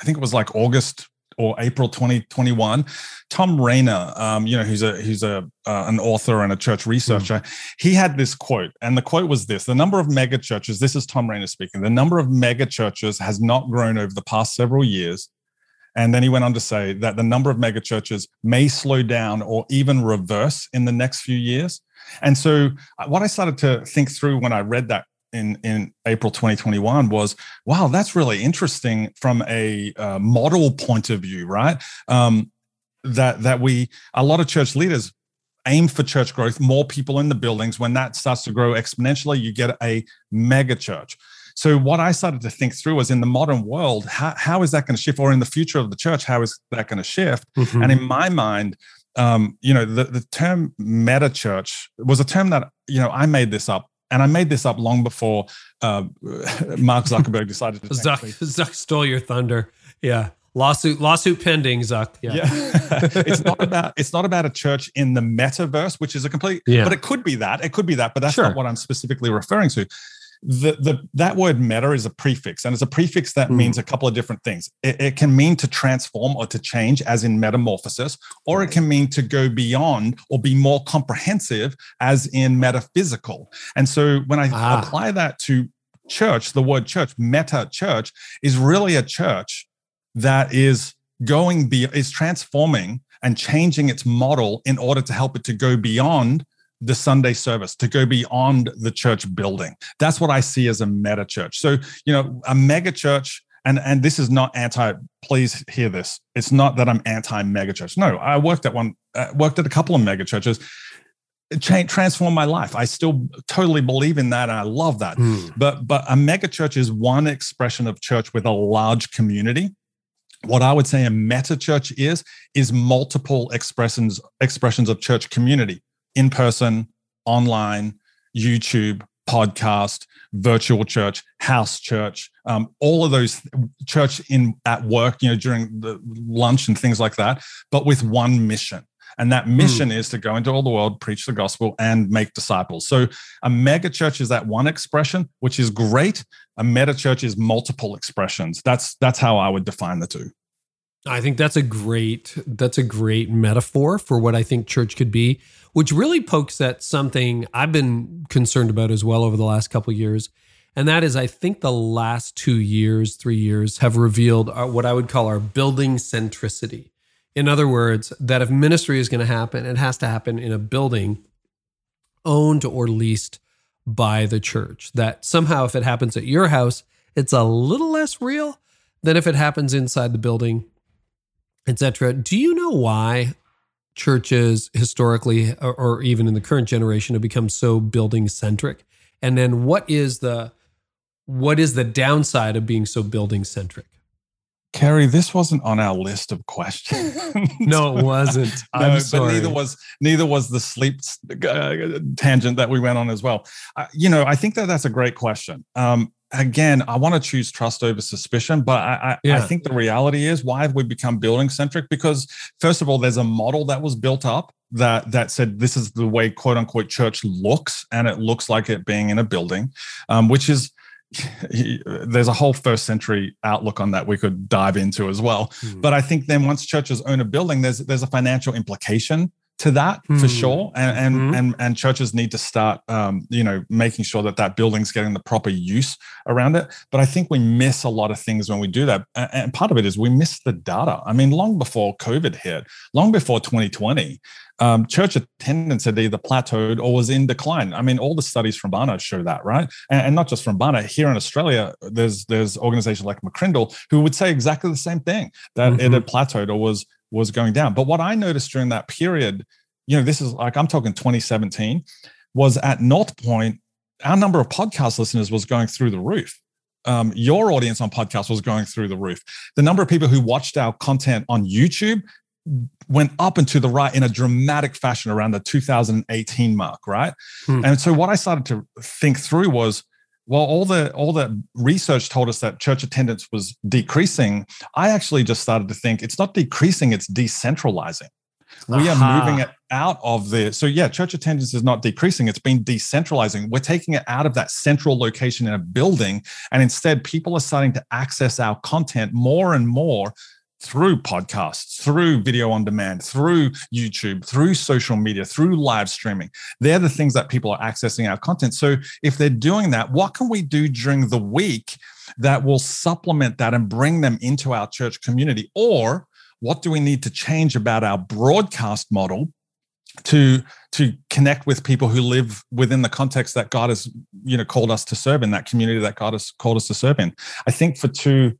I think it was like August or April 2021. Tom Rainer, um, you know, who's a who's a uh, an author and a church researcher, mm. he had this quote, and the quote was this: "The number of mega churches. This is Tom Rainer speaking. The number of mega churches has not grown over the past several years." And then he went on to say that the number of megachurches may slow down or even reverse in the next few years. And so, uh, what I started to think through when I read that in in April 2021 was, wow, that's really interesting from a uh, model point of view, right? Um, that that we a lot of church leaders aim for church growth, more people in the buildings. When that starts to grow exponentially, you get a mega church. So what I started to think through was in the modern world, how, how is that going to shift? Or in the future of the church, how is that going to shift? Mm-hmm. And in my mind, um, you know, the, the term meta church was a term that, you know, I made this up. And I made this up long before uh, *laughs* Mark Zuckerberg *laughs* decided to. Zuck, Zuck stole your thunder. Yeah. Lawsuit, lawsuit pending, Zuck. Yeah. yeah. *laughs* it's not about it's not about a church in the metaverse, which is a complete yeah. but it could be that. It could be that, but that's sure. not what I'm specifically referring to the, the that word meta is a prefix and it's a prefix that mm. means a couple of different things it, it, can mean to transform or to change as in metamorphosis or it can mean to go beyond or be more comprehensive as in metaphysical and so when i ah. apply that to church the word church meta church is really a church that is going be is transforming and changing its model in order to help it to go beyond the Sunday service, to go beyond the church building. That's what I see as a meta church. So, you know, a mega church, and, and this is not anti, please hear this. It's not that I'm anti mega church. No, I worked at one, uh, worked at a couple of mega churches. Change, transform my life. I still totally believe in that, and I love that. Mm. But but a mega church is one expression of church with a large community. What I would say a meta church is is multiple expressions expressions of church community in person, online, YouTube, podcast, virtual church, house church, um, all of those church in at work, you know, during the lunch and things like that, but with one mission. And that mission mm. is to go into all the world, preach the gospel, and make disciples. So a mega church is that one expression, which is great. A meta church is multiple expressions. That's that's how I would define the two. I think that's a great that's a great metaphor for what I think church could be, which really pokes at something I've been concerned about as well over the last couple years. And that is I think the last 2 years, 3 years have revealed our, what I would call our building centricity. In other words, that if ministry is going to happen, it has to happen in a building owned or leased by the church. That somehow if it happens at your house, it's a little less real than if it happens inside the building etc. Do you know why churches historically, or, or even in the current generation, have become so building centric? And then what is the what is the downside of being so building centric? Carey, this wasn't on our list of questions. *laughs* no, it wasn't. *laughs* I'm no, sorry. But neither was neither was the sleep uh, tangent that we went on as well. Uh, you know, I think that that's a great question. Um, again, I want to choose trust over suspicion, but I, I, yeah. I, think the reality is why have we become building centric? Because first of all, there's a model that was built up that that said this is the way quote unquote church looks, and it looks like it being in a building, um, which is *laughs* there's a whole first century outlook on that we could dive into as well. Mm. But I think then once churches own a building, there's there's a financial implication to that mm. for hmm. sure and and, mm-hmm. and and churches need to start um, you know making sure that that building's getting the proper use around it but i think we miss a lot of things when we do that and part of it is we miss the data i mean long before covid hit long before 2020 um, church attendance had either plateaued or was in decline. I mean, all the studies from Barna show that, right? And, and, not just from Barna. Here in Australia, there's there's organizations like McCrindle who would say exactly the same thing that mm-hmm. it had plateaued or was was going down. But what I noticed during that period, you know, this is like I'm talking 2017, was at North Point, our number of podcast listeners was going through the roof. Um, your audience on podcast was going through the roof. The number of people who watched our content on YouTube went up and to the right in a dramatic fashion around the 2018 mark, right? Hmm. And so what I started to think through was, well, all the all the research told us that church attendance was decreasing. I actually just started to think it's not decreasing, it's decentralizing. We Aha. are moving it out of the so yeah, church attendance is not decreasing, it's been decentralizing. We're taking it out of that central location in a building, and instead people are starting to access our content more and more through podcasts, through video on demand, through YouTube, through social media, through live streaming. They're the things that people are accessing our content. So if they're doing that, what can we do during the week that will supplement that and bring them into our church community? Or what do we need to change about our broadcast model to to connect with people who live within the context that God has you know called us to serve in that community that God has called us to serve in. I think for two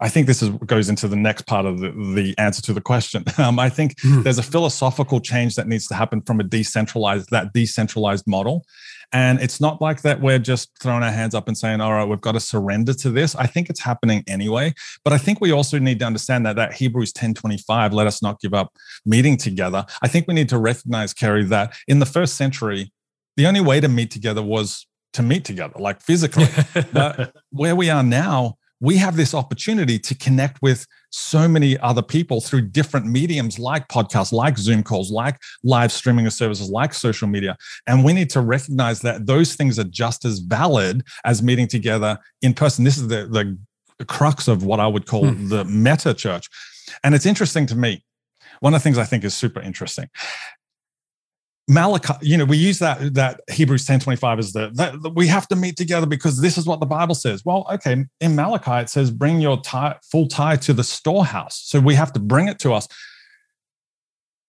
I think this is, goes into the next part of the, the answer to the question. *laughs* Um, I think mm. there's a philosophical change that needs to happen from a decentralized that decentralized model, and it's not like that we're just throwing our hands up and saying, "All right, we've got to surrender to this." I think it's happening anyway, but I think we also need to understand that that Hebrews 10:25, "Let us not give up meeting together." I think we need to recognize, Carey, that in the first century, the only way to meet together was to meet together, like physically. *laughs* but where we are now we have this opportunity to connect with so many other people through different mediums like podcasts, like Zoom calls, like live streaming of services, like social media. And we need to recognize that those things are just as valid as meeting together in person. This is the, the crux of what I would call hmm. the meta church. And it's interesting to me. One of the things I think is super interesting Malachi, you know, we use that that Hebrews 10 25 as the that, we have to meet together because this is what the Bible says. Well, okay, in Malachi it says, bring your tie, full tie to the storehouse. So we have to bring it to us.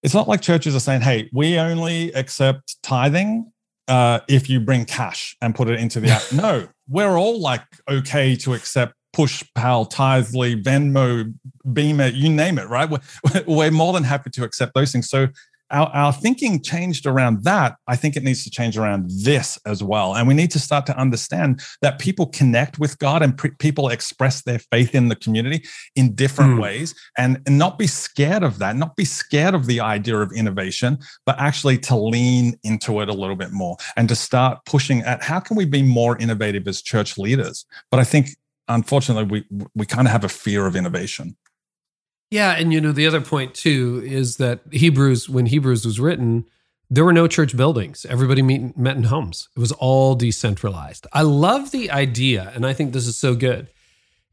It's not like churches are saying, hey, we only accept tithing uh, if you bring cash and put it into the app. *laughs* no, we're all like okay to accept push pal Tithe.ly venmo beamer you name it right we're, *laughs* we're more than happy to accept those things so our, our thinking changed around that. I think it needs to change around this as well. And we need to start to understand that people connect with God and pre- people express their faith in the community in different mm. ways and, and not be scared of that, not be scared of the idea of innovation, but actually to lean into it a little bit more and to start pushing at how can we be more innovative as church leaders? But I think unfortunately we we kind of have a fear of innovation. Yeah, and you know the other point too is that Hebrews, when Hebrews was written, there were no church buildings. Everybody meet, met in homes. It was all decentralized. I love the idea, and I think this is so good.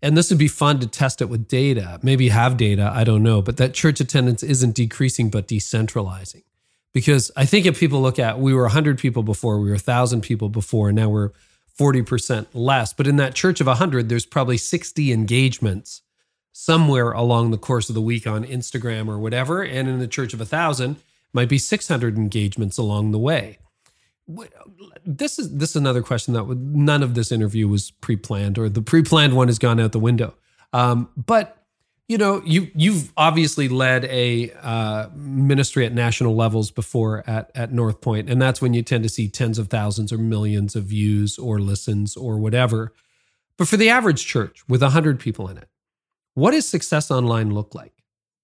And this would be fun to test it with data. Maybe have data, I don't know, but that church attendance isn't decreasing but decentralizing. Because I think if people look at we were 100 people before, we were 1,000 people before, and now we're 40% less. But in that church of 100, there's probably 60 engagements somewhere along the course of the week on Instagram or whatever. And in the Church of a Thousand, might be 600 engagements along the way. This is this is another question that none of this interview was pre-planned, or the pre-planned one has gone out the window. Um, but you know, you you've obviously led a uh, ministry at national levels before at at North Point, and that's when you tend to see tens of thousands or millions of views or listens or whatever. But for the average church with hundred people in it, what does success online look like?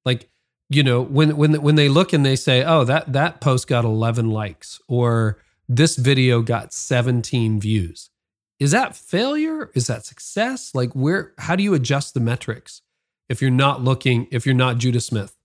Like, you know, when when when they look and they say, "Oh, that that post got 11 likes," or "This video got 17 views," is that failure? Is that success? Like, where? How do you adjust the metrics if you're not looking? If you're not Judah Smith?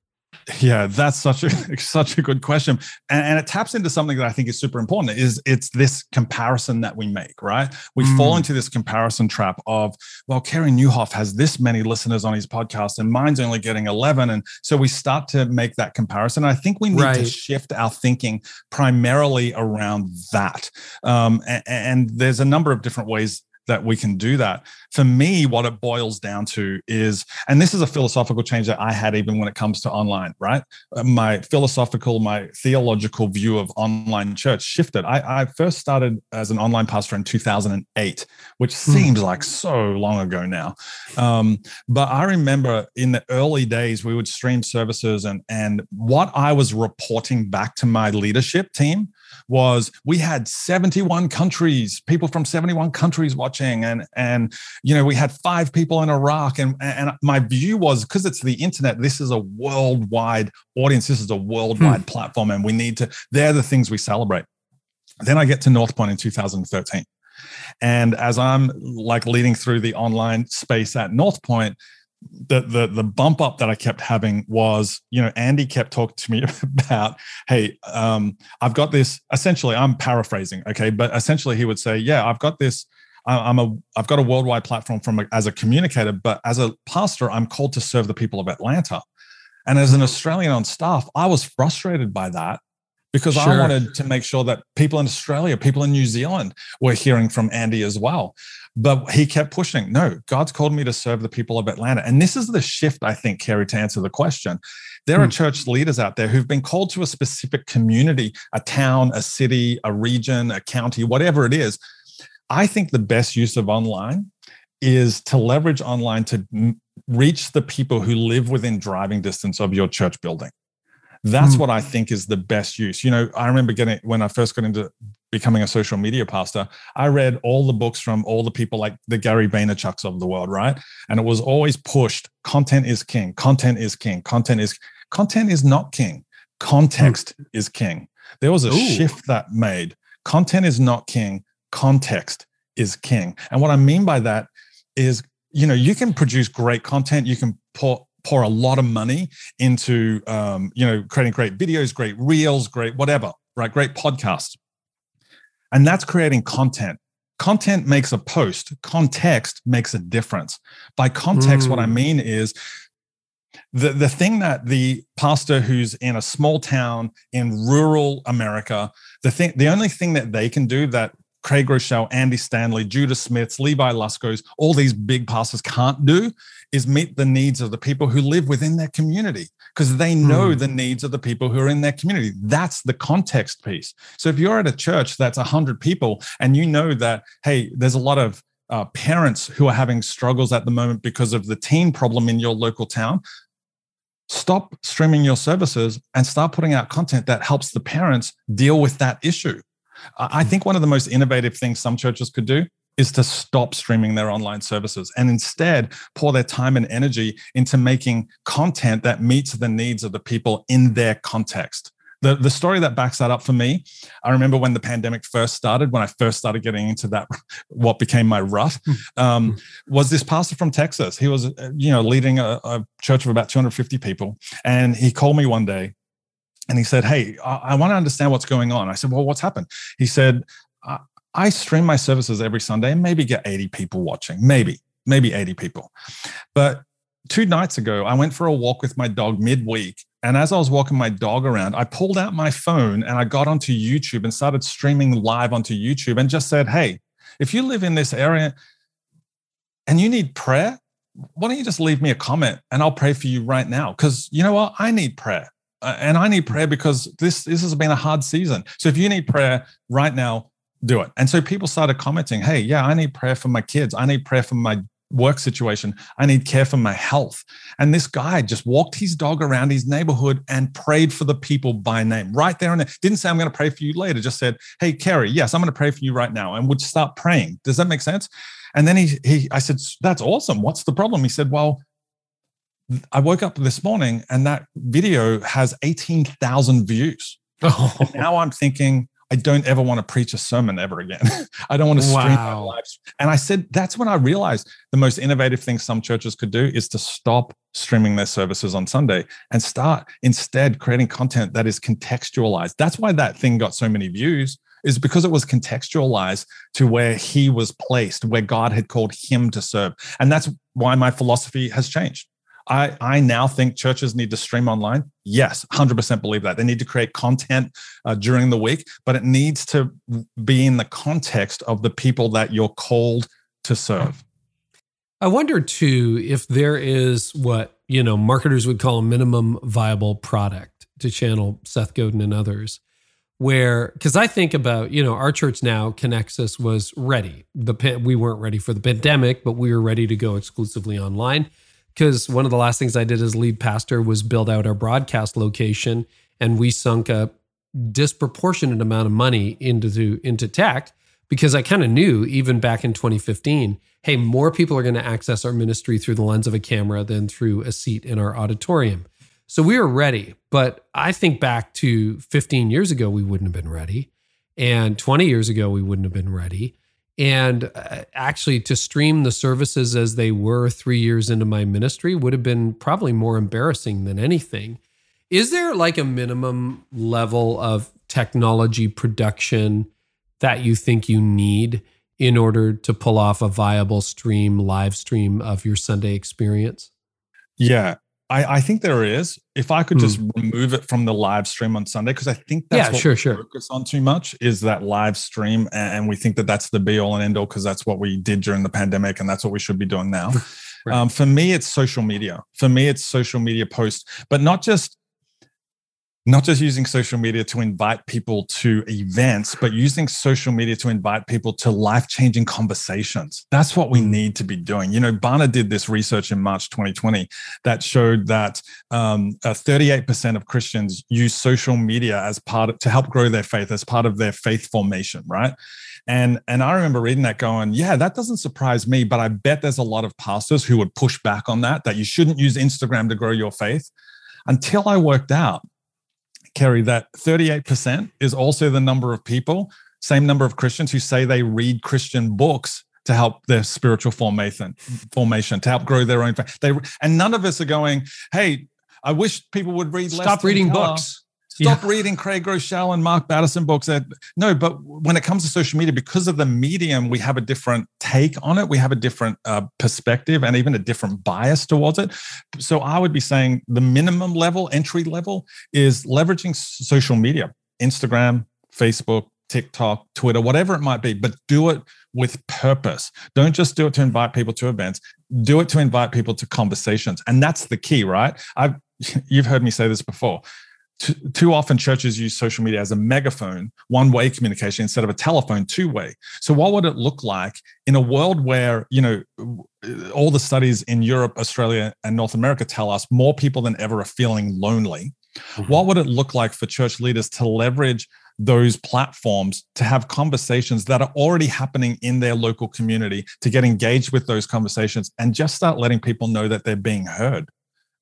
Yeah, that's such a *laughs* such a good question, and, and, it taps into something that I think is super important. Is it's this comparison that we make, right? We mm. fall into this comparison trap of, well, Carey Nieuwhof has this many listeners on his podcast, and mine's only getting eleven, and so we start to make that comparison. And I think we need right. to shift our thinking primarily around that, um, and, and there's a number of different ways that we can do that. For me, what it boils down to is, and this is a philosophical change that I had even when it comes to online, right? Uh, my philosophical, my theological view of online church shifted. I, I first started as an online pastor in 2008, which hmm. seems like so long ago now. Um, but I remember in the early days, we would stream services, and, and what I was reporting back to my leadership team was we had 71 countries, people from 71 countries watching, and and you know we had five people in Iraq, and and my view was because it's the internet, this is a worldwide audience, this is a worldwide hmm. platform, and we need to. They're the things we celebrate. Then I get to North Point in 2013. And as I'm like leading through the online space at North Point, the the the bump up that I kept having was, you know, Andy kept talking to me *laughs* about, hey, um, I've got this. Essentially, I'm paraphrasing, okay, but essentially he would say, yeah, I've got this. I'm a I've got a worldwide platform from a, as a communicator, but as a pastor, I'm called to serve the people of Atlanta. And as an. Australian on staff, I was frustrated by that because sure. I wanted to make sure that people in Australia, people in New Zealand were hearing from Andy as well. But he kept pushing. No, God's called me to serve the people of Atlanta. And this is the shift, I think, Carey, to answer the question. There are hmm. church leaders out there who've been called to a specific community, a town, a city, a region, a county, whatever it is. I think the best use of online is to leverage online to reach the people who live within driving distance of your church building. That's mm. what I think is the best use. You know, I remember getting when I first got into becoming a social media pastor, I read all the books from all the people like the Gary Vaynerchuks of the world, right? And it was always pushed content is king, content is king, content is content is not king. Context mm. is king. There was a Ooh. shift that made. Content is not king, context is king. And what I mean by that is, you know, you can produce great content, you can pour pour a lot of money into um, you know creating great videos great reels great whatever right great podcasts and that's creating content content makes a post context makes a difference by context mm. what i mm. mean is the, the thing that the pastor who's in a small town in rural america the thing the only thing that they can do that Craig Groeschel, Andy Stanley, Judah Smiths, Levi Luskos, all these big pastors can't do is meet the needs of the people who live within their community because they know mm. the needs of the people who are in their community. That's the context piece. So if you're at a church that's 100 people and you know that, hey, there's a lot of uh, parents who are having struggles at the moment because of the teen problem in your local town, stop streaming your services and start putting out content that helps the parents deal with that issue. I think one of the most innovative things some churches could do is to stop streaming their online services and instead pour their time and energy into making content that meets the needs of the people in their context. The, the story that backs that up for me, I remember when the pandemic first started, when I first started getting into that, *laughs* what became my rut, hmm. um, hmm. was this pastor from Texas. He was, uh, you know, leading a, a church of about 250 people. And he called me one day and he said, Hey, I, I want to understand what's going on. I said, Well, what's happened? He said, I, I stream my services every Sunday and maybe get 80 people watching, maybe, maybe 80 people. But two nights ago, I went for a walk with my dog midweek. And as I was walking my dog around, I pulled out my phone and I got onto YouTube and started streaming live onto YouTube and just said, Hey, if you live in this area and you need prayer, why don't you just leave me a comment and I'll pray for you right now? Because you know what? I need prayer. Uh, and I need prayer because this this has been a hard season. So if you need prayer right now, do it. And so people started commenting, "Hey, yeah, I need prayer for my kids. I need prayer for my work situation. I need care for my health." And this guy just walked his dog around his neighborhood and prayed for the people by name, right there and there. Didn't say, "I'm going to pray for you later." Just said, "Hey, Carey, yes, I'm going to pray for you right now," and would start praying. Does that make sense? And then he he, I said, "That's awesome. What's the problem?" He said, "Well." I woke up this morning and that video has 18,000 views. Oh. now I'm thinking, I don't ever want to preach a sermon ever again. *laughs* I don't want to stream wow. my lives. And I said, that's when I realized the most innovative thing some churches could do is to stop streaming their services on Sunday and start instead creating content that is contextualized. That's why that thing got so many views is because it was contextualized to where he was placed, where God had called him to serve. And that's why my philosophy has changed. I, I now think churches need to stream online. Yes, 100% believe that. They need to create content uh, during the week, but it needs to be in the context of the people that you're called to serve. I wonder too if there is what, you know, marketers would call a minimum viable product to channel Seth Godin and others where because I think about you know our church now Connexus was ready the we weren't ready for the pandemic but we were ready to go exclusively online because one of the last things I did as lead pastor was build out our broadcast location, and we sunk a disproportionate amount of money into into tech because I kind of knew even back in 2015, hey, more people are going to access our ministry through the lens of a camera than through a seat in our auditorium. So we were ready, but I think back to 15 years ago, we wouldn't have been ready. And 20 years ago, we wouldn't have been ready. And uh, actually, to stream the services as they were three years into my ministry would have been probably more embarrassing than anything. Is there like a minimum level of technology production that you think you need in order to pull off a viable stream, live stream of your Sunday experience? Yeah, I, I think there is. If I could just mm. remove it from the live stream on Sunday, because I think that's yeah, what sure, we sure. focus on too much is that live stream, and we think that that's the be all and end all because that's what we did during the pandemic, and that's what we should be doing now. *laughs* right. um, for me, it's social media. For me, it's social media posts, but not just not just using social media to invite people to events, but using social media to invite people to life changing conversations. That's what we mm. need to be doing. You know, Barna did this research in March 2020 that showed that um, uh, 38% of Christians use social media as part of, to help grow their faith, as part of their faith formation, right? And and I remember reading that going, yeah, that doesn't surprise me, but I bet there's a lot of pastors who would push back on that, that you shouldn't use Instagram to grow your faith. Until I worked out Carey, that 38% is also the number of people, same number of Christians who say they read Christian books to help their spiritual formation, formation to help grow their own faith. They and none of us are going, hey, I wish people would read Stop reading books. Stop yeah. reading Craig Groeschel and Mark Batterson books. No, but when it comes to social media, because of the medium, we have a different take on it. We have a different uh, perspective and even a different bias towards it. So I would be saying the minimum level, entry level, is leveraging social media, Instagram, Facebook, TikTok, Twitter, whatever it might be, but do it with purpose. Don't just do it to invite people to events. Do it to invite people to conversations, and that's the key, right? I've *laughs* you've heard me say this before too often churches use social media as a megaphone, one way communication instead of a telephone, two way. So, what would it look like in a world where, you know, all the studies in Europe, Australia, and North America tell us more people than ever are feeling lonely? Mm-hmm. What would it look like for church leaders to leverage those platforms to have conversations that are already happening in their local community, to get engaged with those conversations and just start letting people know that they're being heard?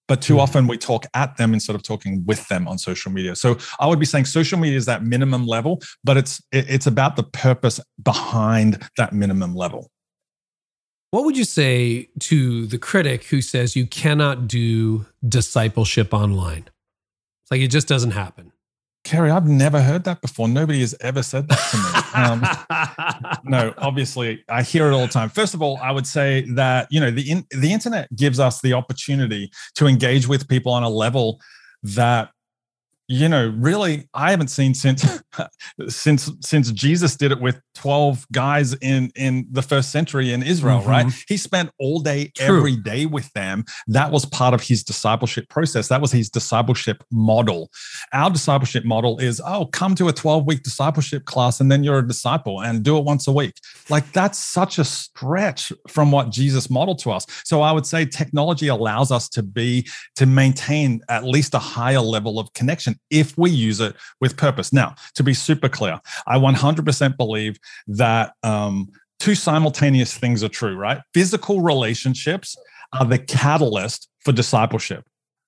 But too hmm. often we talk at them instead of talking with them on social media. So i would be saying social media is that minimum level but it's it's about the purpose behind that minimum level. What would you say to the critic who says you cannot do discipleship online? It's like it just doesn't happen Carey, I've never heard that before. Nobody has ever said that to me. Um, *laughs* no, obviously, I hear it all the time. First of all, I would say that you know the in, the internet gives us the opportunity to engage with people on a level that you know, really, I haven't seen since *laughs* since since Jesus did it with twelve guys in in the first century in Israel. Mm-hmm. Right? He spent all day, True. every day with them. That was part of his discipleship process. That was his discipleship model. Our discipleship model is, oh, come to a twelve week discipleship class, and then you're a disciple, and do it once a week. Like that's such a stretch from what Jesus modeled to us. So I would say technology allows us to be to maintain at least a higher level of connection if we use it with purpose. Now, to be super clear, I 100% believe that um, two simultaneous things are true, right? Physical relationships are the catalyst for discipleship.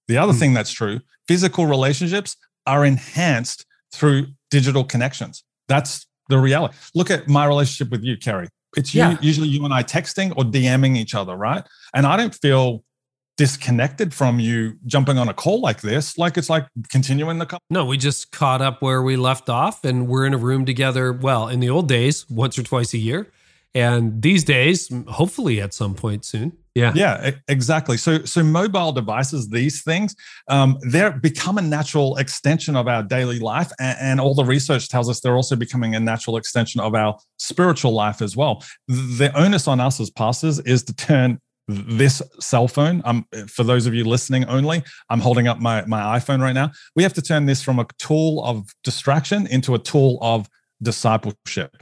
The other mm. thing that's true, physical relationships are enhanced through digital connections. That's the reality. Look at my relationship with you, Carey. It's yeah. you, usually you and I texting or DMing each other, right? And I don't feel disconnected from you jumping on a call like this like it's like continuing the call no we just caught up where we left off and we're in a room together well in the old days once or twice a year and these days hopefully at some point soon. Yeah. Yeah exactly. So so mobile devices these things um, they're become a natural extension of our daily life and, and all the research tells us they're also becoming a natural extension of our spiritual life as well. The onus on us as pastors is to turn this cell phone um, for those of you listening only i'm holding up my, my iphone right now. We have to turn this from a tool of distraction into a tool of discipleship.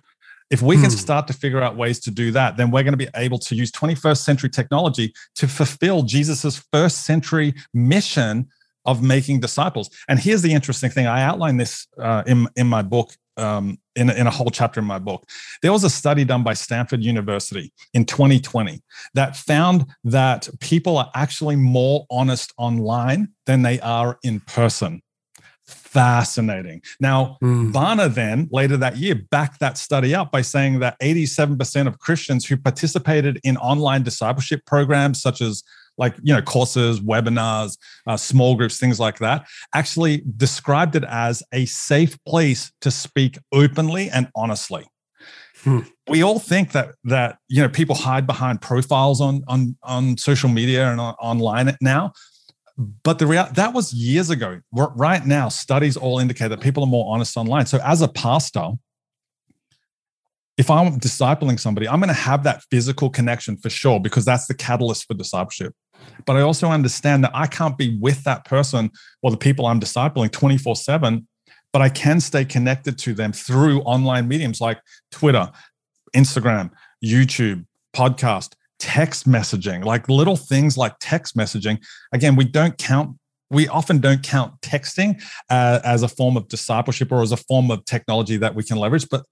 If we hmm. can start to figure out ways to do that then we're going to be able to use 21st century technology to fulfill jesus's first century mission of making disciples. And here's the interesting thing. I outline this uh, in, in my book um, in, in a whole chapter in my book. There was a study done by Stanford University in 2020 that found that people are actually more honest online than they are in person. Fascinating. Now, mm. Barna then later that year backed that study up by saying that 87% of Christians who participated in online discipleship programs such as like you know courses webinars uh, small groups things like that actually described it as a safe place to speak openly and honestly Hmm. We all think that that you know people hide behind profiles on on on social media and on, online now, but the real that was years ago. Right now, studies all indicate that people are more honest online. So as a pastor, if I'm discipling somebody, I'm going to have that physical connection for sure because that's the catalyst for discipleship. But I also understand that I can't be with that person or the people I'm discipling 24 7 but I can stay connected to them through online mediums like Twitter, Instagram, YouTube, podcast, text messaging, like little things like text messaging. Again, we don't count we often don't count texting uh, as a form of discipleship or as a form of technology that we can leverage but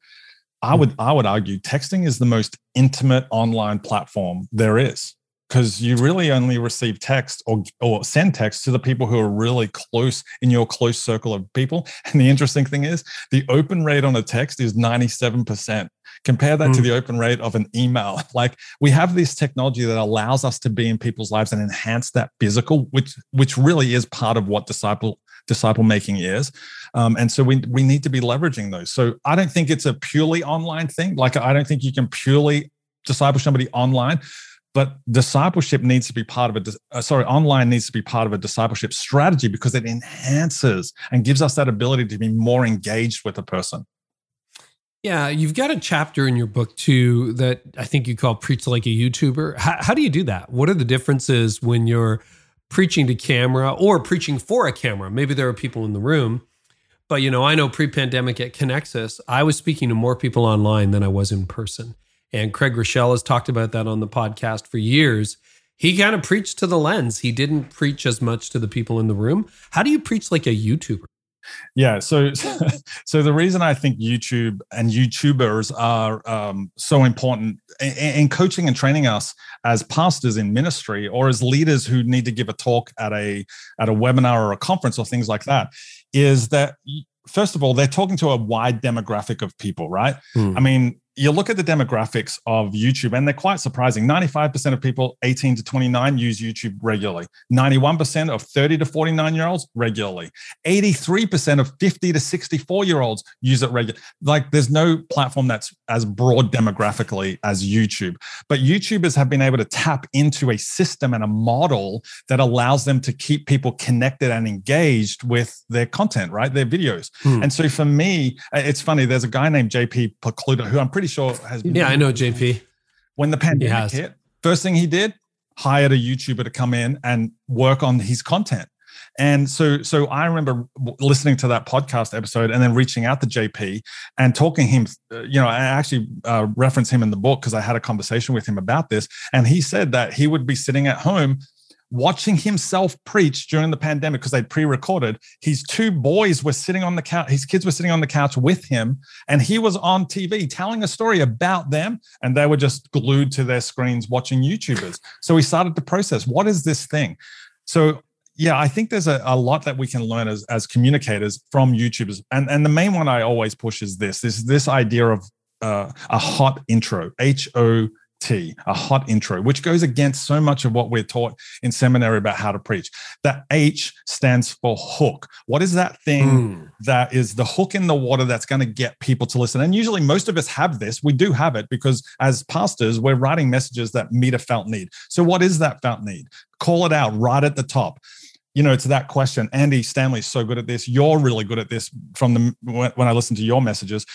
i would i would argue texting is the most intimate online platform there is because you really only receive text or, or send text to the people who are really close in your close circle of people. *laughs* And the interesting thing is, the open rate on a text is 97%. Compare that mm. to the open rate of an email. *laughs* Like we have this technology that allows us to be in people's lives and enhance that physical, which which really is part of what disciple disciple making is. Um, and so we we need to be leveraging those. So I don't think it's a purely online thing. Like I don't think you can purely disciple somebody online but discipleship needs to be part of a uh, sorry online needs to be part of a discipleship strategy because it enhances and gives us that ability to be more engaged with a person yeah you've got a chapter in your book too that i think you call preach like a youtuber how, how do you do that what are the differences when you're preaching to camera or preaching for a camera maybe there are people in the room but you know i know pre-pandemic at Connexus i was speaking to more people online than i was in person and Craig Groeschel has talked about that on the podcast for years. He kind of preached to the lens. He didn't preach as much to the people in the room. How do you preach like a YouTuber? Yeah, so *laughs* so the reason I think YouTube and YouTubers are um, so important in, in, coaching and training us as pastors in ministry or as leaders who need to give a talk at a at a webinar or a conference or things like that is that first of all they're talking to a wide demographic of people, right? Hmm. I mean, you look at the demographics of YouTube, and they're quite surprising. 95% of people 18 to 29 use YouTube regularly, 91% of 30 to 49 year olds regularly, 83% of 50 to 64 year olds use it regularly. Like, there's no platform that's as broad demographically as YouTube. But YouTubers have been able to tap into a system and a model that allows them to keep people connected and engaged with their content, right? Their videos. Hmm. And so for me, it's funny, there's a guy named JP Pokluda who I'm pretty sure has been. Yeah, I know JP. When the pandemic hit, first thing he did, hired a YouTuber to come in and work on his content. And so, so I remember listening to that podcast episode and then reaching out to JP and talking him. Uh, you know, I actually uh, reference him in the book because I had a conversation with him about this, and he said that he would be sitting at home watching himself preach during the pandemic because they'd pre-recorded his two boys were sitting on the couch his kids were sitting on the couch with him and he was on tv telling a story about them and they were just glued to their screens watching youtubers. So he started to process what is this thing? So yeah i think there's a, a lot that we can learn as, as communicators from youtubers. And, and the main one i always push is this this this idea of uh, a hot intro h-o T, a hot intro, which goes against so much of what we're taught in seminary about how to preach. That H stands for hook. What is that thing mm. that is the hook in the water that's going to get people to listen? And usually, most of us have this. We do have it because as pastors, we're writing messages that meet a felt need. So, what is that felt need? Call it out right at the top you know, it's that question. Andy Stanley's so good at this. You're really good at this from the when I listen to your messages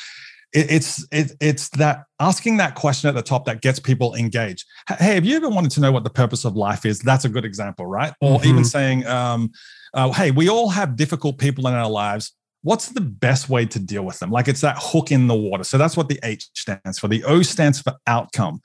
it, it's it, it's that asking that question at the top that gets people engaged. Hey, have you ever wanted to know what the purpose of life is? That's a good example, right? Or mm-hmm. even saying, um, uh, "Hey, we all have difficult people in our lives." What's the best way to deal with them? Like it's that hook in the water. So that's what the H stands for. The O stands for outcome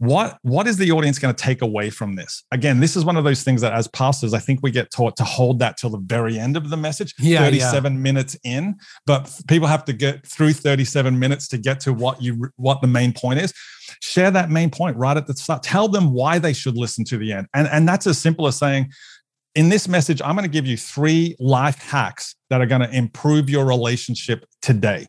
what what is the audience going to take away from this? Again this is one of those things that as pastors i think we get taught to hold that till the very end of the message yeah, 37 yeah. minutes in. But people have to get through 37 minutes to get to what you what the main point is. Share that main point right at the start. Tell them why they should listen to the end. And and that's as simple as saying in this message i'm going to give you three life hacks that are going to improve your relationship today.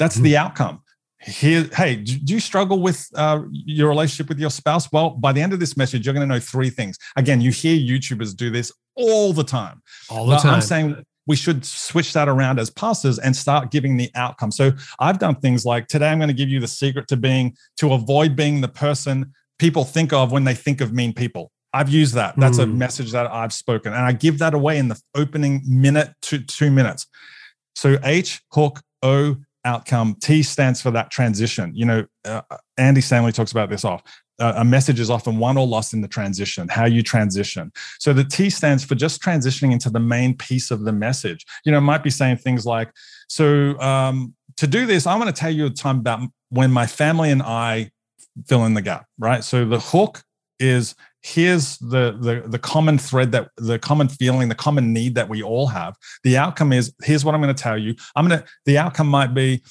That's mm-hmm. the outcome here, hey, do you struggle with uh, your relationship with your spouse? Well, by the end of this message, you're going to know three things. Again, you hear YouTubers do this all the time. All the time. I'm saying we should switch that around as pastors and start giving the outcome. So I've done things like today I'm going to give you the secret to being to avoid being the person people think of when they think of mean people. I've used that. That's mm. a message that I've spoken. And I give that away in the opening minute to two minutes. So H, hook, O, outcome. T stands for that transition. You know, uh, Andy Stanley talks about this off. Uh, a message is often won or lost in the transition, how you transition. So the T stands for just transitioning into the main piece of the message. You know, might be saying things like, so um, to do this, I want to tell you a time about when my family and I fill in the gap, right? So the hook is here's the, the the common thread that the common feeling the common need that we all have. The outcome is here's what i'm going to tell you. I'm going to the outcome might be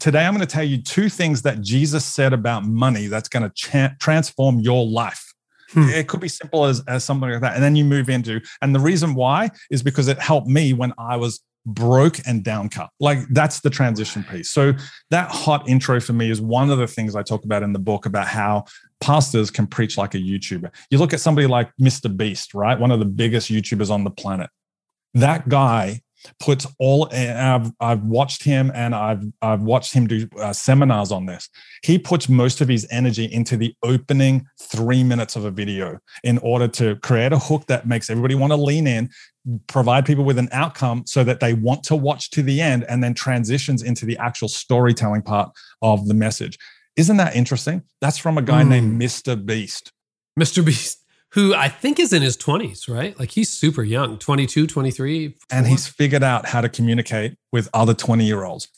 today i'm going to tell you two things that jesus said about money that's going to cha- transform your life. Hmm. it could be simple as, as something like that and then you move into and the reason why is because it helped me when i was broke and downcut. Like that's the transition piece. So that hot intro for me is one of the things I talk about in the book about how pastors can preach like a YouTuber. You look at somebody like Mr. Beast, right? One of the biggest YouTubers on the planet. That guy puts all I've, I've watched him and I've I've watched him do uh, seminars on this. He puts most of his energy into the opening 3 minutes of a video in order to create a hook that makes everybody want to lean in, provide people with an outcome so that they want to watch to the end and then transitions into the actual storytelling part of the message. Isn't that interesting? That's from a guy mm. named Mr. Beast. Mr. Beast who I think is in his 20s, right? Like he's super young, 22, 23. And he's figured out how to communicate with other 20 year olds.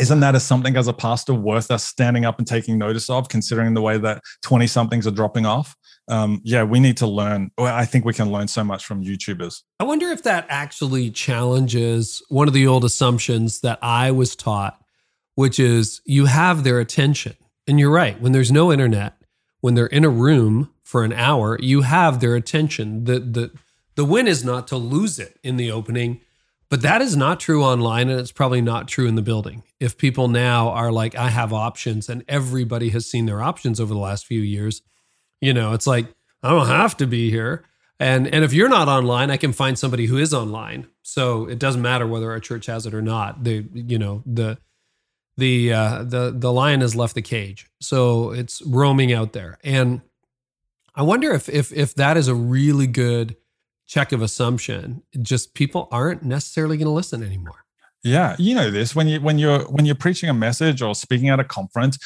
Isn't that a something as a pastor worth us standing up and taking notice of, considering the way that 20 somethings are dropping off? Um, yeah, we need to learn. I think we can learn so much from YouTubers. I wonder if that actually challenges one of the old assumptions that I was taught, which is you have their attention. And you're right, when there's no internet, when they're in a room for an hour, you have their attention. The the the win is not to lose it in the opening, but that is not true online and it's probably not true in the building. If people now are like I have options and everybody has seen their options over the last few years, you know, it's like I don't have to be here. And and if you're not online, I can find somebody who is online. So it doesn't matter whether our church has it or not. The you know, the the uh, the the lion has left the cage, so it's roaming out there. And I wonder if if if that is a really good check of assumption. Just people aren't necessarily going to listen anymore. Yeah, you know this when you when you're when you're preaching a message or speaking at a conference,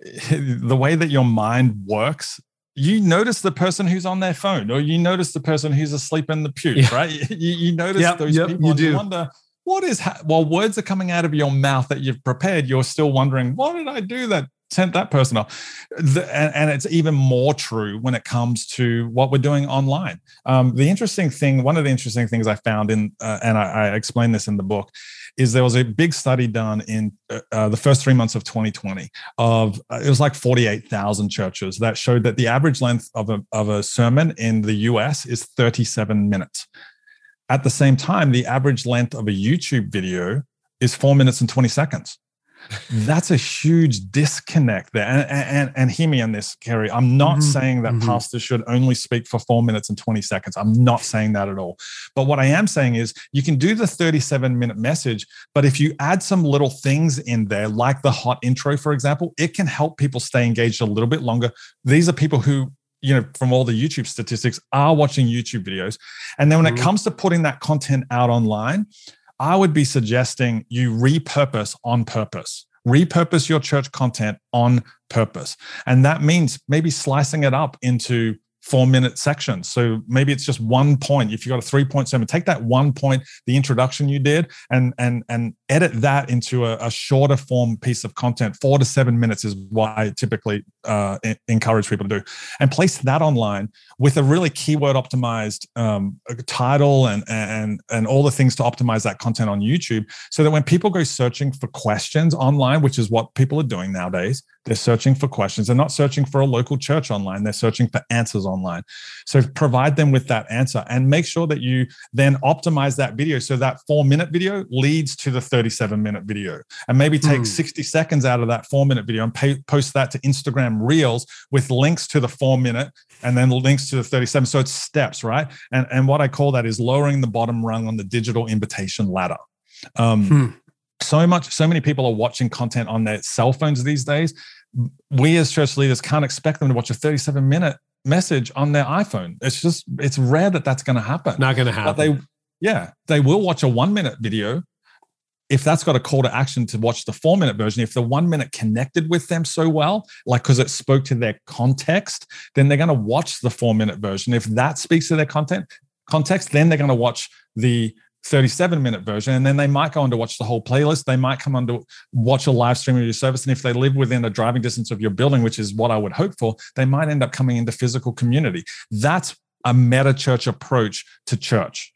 *laughs* the way that your mind works you notice the person who's on their phone or you notice the person who's asleep in the pew, yeah. right? *laughs* You, you notice yep, those yep, people you and do. you wonder, what is, ha- while words are coming out of your mouth that you've prepared, you're still wondering, what did I do that sent that person off. The, and, and, it's even more true when it comes to what we're doing online. Um, the interesting thing, one of the interesting things I found in, uh, and I, I explain this in the book, is there was a big study done in uh, uh the first three months of 2020 of uh, it was like 48,000 churches that showed that the average length of a, of a sermon in the US is 37 minutes. At the same time, the average length of a YouTube video is four minutes and 20 seconds that's a huge disconnect there. And, and, and hear me on this, Carey. I'm not mm-hmm. saying that mm-hmm. pastors should only speak for four minutes and 20 seconds. I'm not saying that at all. But what I am saying is you can do the 37 minute message, but if you add some little things in there, like the hot intro, for example, it can help people stay engaged a little bit longer. These are people who you know from all the youtube statistics are watching youtube videos and then when mm-hmm. it comes to putting that content out online I would be suggesting you repurpose on purpose. Repurpose your church content on purpose. And that means maybe slicing it up into four minute section. So maybe it's just one point. If you got a three point sermon, take that one point, the introduction you did, and and and edit that into a, a shorter form piece of content. Four to seven minutes is what I typically uh, encourage people to do, and place that online with a really keyword optimized um, title and and and all the things to optimize that content on YouTube, so that when people go searching for questions online, which is what people are doing nowadays, they're searching for questions. They're not searching for a local church online. They're searching for answers online. So provide them with that answer and make sure that you then optimize that video so that four minute video leads to the 37 minute video. And maybe take mm. 60 seconds out of that four minute video and pay, post that to Instagram Reels with links to the four minute and then links to the 37. So it's steps, right? And, and what I call that is lowering the bottom rung on the digital invitation ladder. Um, hmm. So much, so many people are watching content on their cell phones these days. We as church leaders can't expect them to watch a 37 minute message on their iPhone. It's just, it's rare that that's going to happen. Not going to happen. But they, yeah, they will watch a one minute video if that's got a call to action to watch the four minute version, if the one minute connected with them so well, like because it spoke to their context, then they're going to watch the four minute version. If that speaks to their content context, then they're going to watch the 37 minute version. And then they might go on to watch the whole playlist. They might come on to watch a live stream of your service. And if they live within a driving distance of your building, which is what I would hope for, they might end up coming into physical community. That's a meta church approach to church.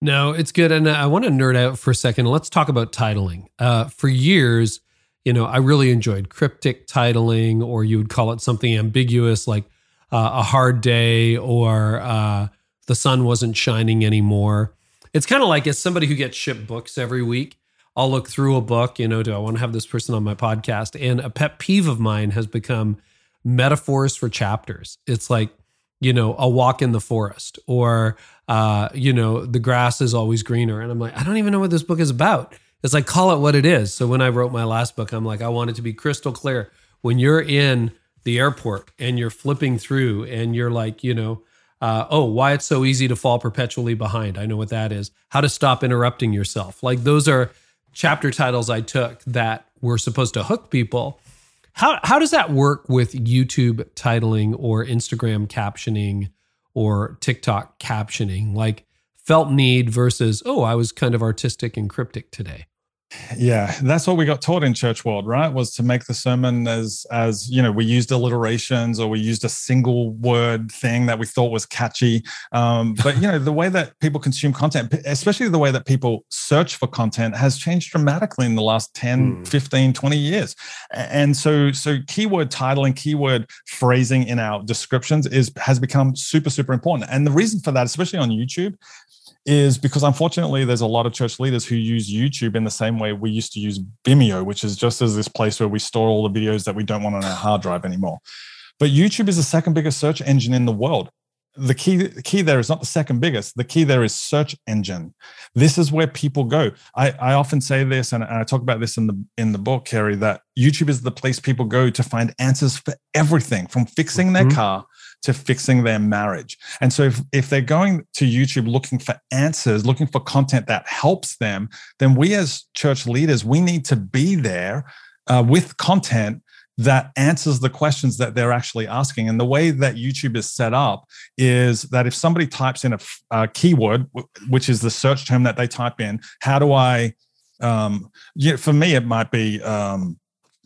No, it's good. And I want to nerd out for a second. Let's talk about titling. Uh, for years, you know, I really enjoyed cryptic titling, or you would call it something ambiguous like uh, a hard day or uh, the sun wasn't shining anymore. It's kind of like as somebody who gets shipped books every week, I'll look through a book, you know, do I want to have this person on my podcast? And a pet peeve of mine has become metaphors for chapters. It's like, you know, a walk in the forest or uh, you know, the grass is always greener. And I'm like, I don't even know what this book is about. It's like, call it what it is. So when I wrote my last book, I'm like, I want it to be crystal clear. When you're in the airport and you're flipping through and you're like, you know, uh, oh, why it's so easy to fall perpetually behind. I know what that is. How to stop interrupting yourself. Like those are chapter titles I took that were supposed to hook people. How, how does that work with YouTube titling or Instagram captioning or TikTok captioning, like felt need versus, oh, I was kind of artistic and cryptic today. Yeah, that's what we got taught in church world, right? Was to make the sermon as as you know, we used alliterations or we used a single word thing that we thought was catchy. Um, but you know, the way that people consume content, especially the way that people search for content, has changed dramatically in the last 10, mm. 15, 20 years. And so so keyword titling, and keyword phrasing in our descriptions is has become super, super important. And the reason for that, especially on YouTube, is because unfortunately there's a lot of church leaders who use YouTube in the same way we used to use Vimeo, which is just as this place where we store all the videos that we don't want on our hard drive anymore. But YouTube is the second biggest search engine in the world. The key, the key there is not the second biggest. The key there is search engine. This is where people go. I, I often say this, and I talk about this in the in the book, Carey, that YouTube is the place people go to find answers for everything, from fixing their mm-hmm. car to fixing their marriage. And so if, if they're going to YouTube looking for answers, looking for content that helps them, then we as church leaders, we need to be there uh, with content that answers the questions that they're actually asking. And the way that YouTube is set up is that if somebody types in a, a keyword, which is the search term that they type in, how do I, um, yeah, for me, it might be, um,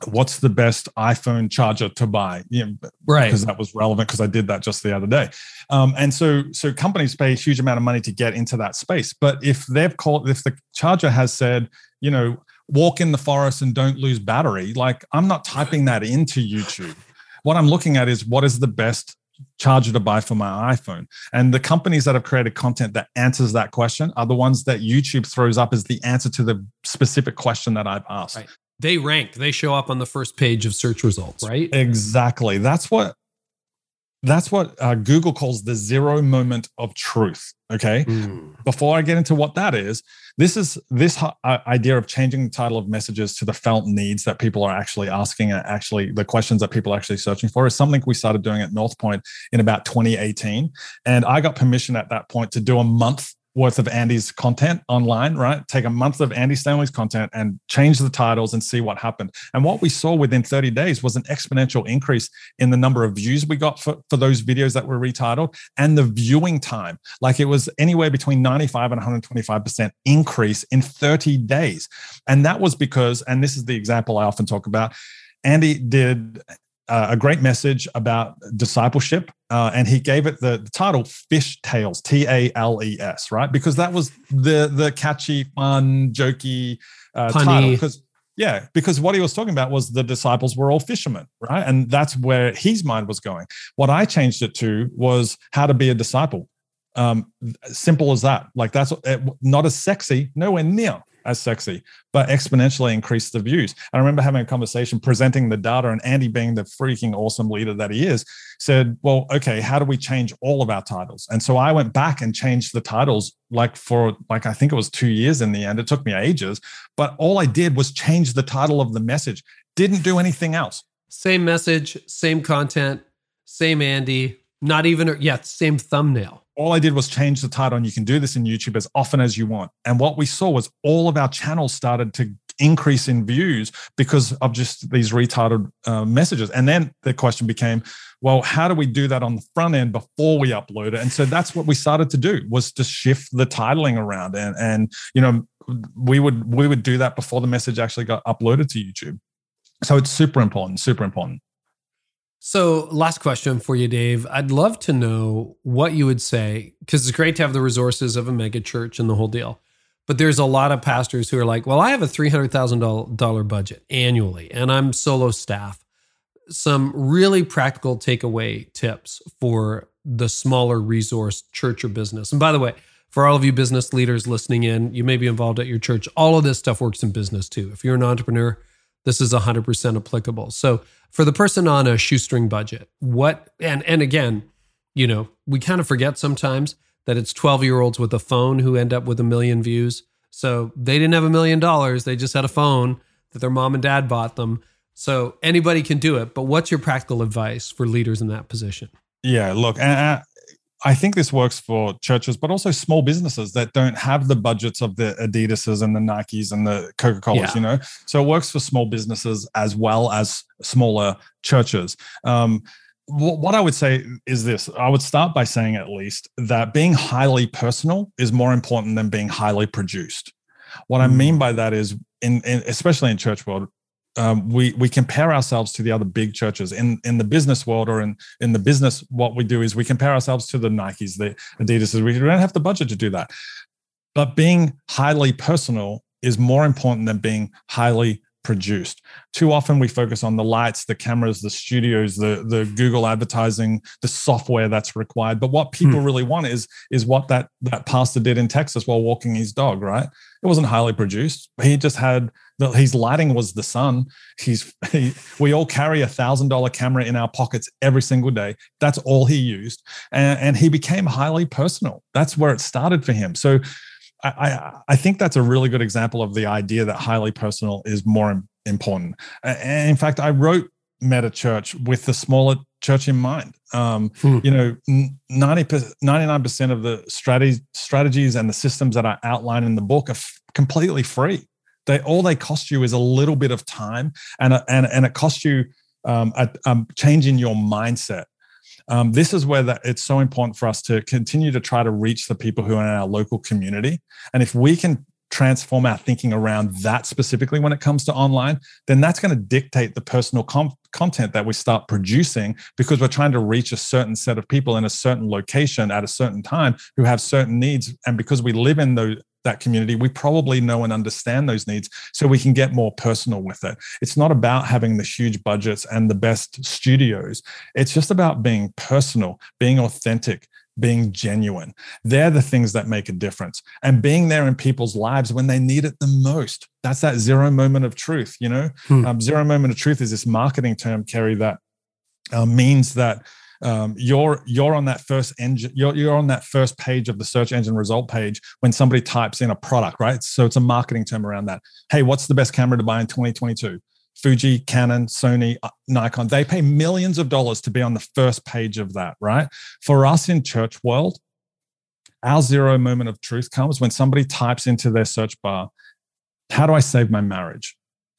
what's the best iPhone charger to buy? You know, right. Because that was relevant because I did that just the other day. Um, and so, so companies pay a huge amount of money to get into that space. But if they've called, if the charger has said, you know, walk in the forest and don't lose battery, like I'm not typing that into YouTube. What I'm looking at is what is the best charger to buy for my iPhone. And the companies that have created content that answers that question are the ones that YouTube throws up as the answer to the specific question that I've asked. Right they rank. They show up on the first page of search results right? Exactly. That's what that's what uh, google calls the zero moment of truth okay? Mm. before i get into what that is this is this uh, idea of changing the title of messages to the felt needs that people are actually asking and actually the questions that people are actually searching for is something we started doing at north point in about 2018 and i got permission at that point to do a month worth of Andy's content online, right? Take a month of Andy Stanley's content and change the titles and see what happened. And what we saw within 30 days was an exponential increase in the number of views we got for, for those videos that were retitled and the viewing time. Like it was anywhere between 95 and 125% increase in 30 days. And that was because, and this is the example I often talk about, Andy did a great message about discipleship, uh, and he gave it the, the title "Fish Tales," T A L E S, right? Because that was the the catchy, fun, jokey uh, title. Because Yeah, because what he was talking about was the disciples were all fishermen, right? And that's where his mind was going. What I changed it to was how to be a disciple. Um, simple as that. Like that's eh, not as sexy, nowhere near as sexy, but exponentially increased the views. I remember having a conversation presenting the data, and Andy, being the freaking awesome leader that he is, said, Well, okay, how do we change all of our titles? And so I went back and changed the titles like for like I think it was two years in the end. It took me ages, but all I did was change the title of the message, didn't do anything else. Same message, same content, same Andy, not even, yeah, same thumbnail all I did was change the title, and you can do this in YouTube as often as you want. And what we saw was all of our channels started to increase in views because of just these retitled uh, messages. And then the question became, well, how do we do that on the front end before we upload it? And so that's what we started to do was to shift the titling around, and and you know we would we would do that before the message actually got uploaded to YouTube. So it's super important, super important. So, last question for you, Dave. I'd love to know what you would say because it's great to have the resources of a mega church and the whole deal. But there's a lot of pastors who are like, well, I have a $300,000 budget annually and I'm solo staff. Some really practical takeaway tips for the smaller resource church or business. And by the way, for all of you business leaders listening in, you may be involved at your church. All of this stuff works in business too. If you're an entrepreneur, this is 100% applicable. So, for the person on a shoestring budget, what and and again, you know, we kind of forget sometimes that it's 12-year-olds with a phone who end up with a million views. So, they didn't have a million dollars, they just had a phone that their mom and dad bought them. So, anybody can do it, but what's your practical advice for leaders in that position? Yeah, look, I think this works for churches, but also small businesses that don't have the budgets of the Adidas's and the Nikes and the Coca Colas. Yeah. You know, so it works for small businesses as well as smaller churches. Um, what I would say is this I would start by saying, at least, that being highly personal is more important than being highly produced. What I mean mm. by that is, in, in especially in church world, um, we we compare ourselves to the other big churches in in the business world or in in the business. What we do is we compare ourselves to the Nikes, the Adidas. We don't have the budget to do that. But being highly personal is more important than being highly produced. Too often we focus on the lights, the cameras, the studios, the the Google advertising, the software that's required. But what people hmm. really want is is what that that pastor did in Texas while walking his dog, right? It wasn't highly produced. He just had his lighting was the sun. He's he, we all carry a thousand dollar camera in our pockets every single day. That's all he used, and, and he became highly personal. That's where it started for him. So I, I think that's a really good example of the idea that highly personal is more important. And in fact, I wrote Meta Church with the smaller church in mind. Um, hmm. You know, 90, 99% of the strategies, strategies and the systems that I outline in the book are f- completely free. They all they cost you is a little bit of time, and a, and and it costs you um, a, a change in your mindset um, this is where that it's so important for us to continue to try to reach the people who are in our local community. And if we can transform our thinking around that specifically when it comes to online, then that's going to dictate the personal com- content that we start producing because we're trying to reach a certain set of people in a certain location at a certain time who have certain needs. And because we live in those that community, we probably know and understand those needs so we can get more personal with it. It's not about having the huge budgets and the best studios. It's just about being personal, being authentic, being genuine. They're the things that make a difference. And being there in people's lives when they need it the most. That's that zero moment of truth, you know? Hmm. Um, zero moment of truth is this marketing term, Carey, that uh, means that um, you're you're on that first engine you're, you're on that first page of the search engine result page when somebody types in a product right so it's a marketing term around that hey what's the best camera to buy in 2022 Fuji, Canon, Sony, uh, Nikon, they pay millions of dollars to be on the first page of that, right? For us in church world, our zero moment of truth comes when somebody types into their search bar, how do I save my marriage?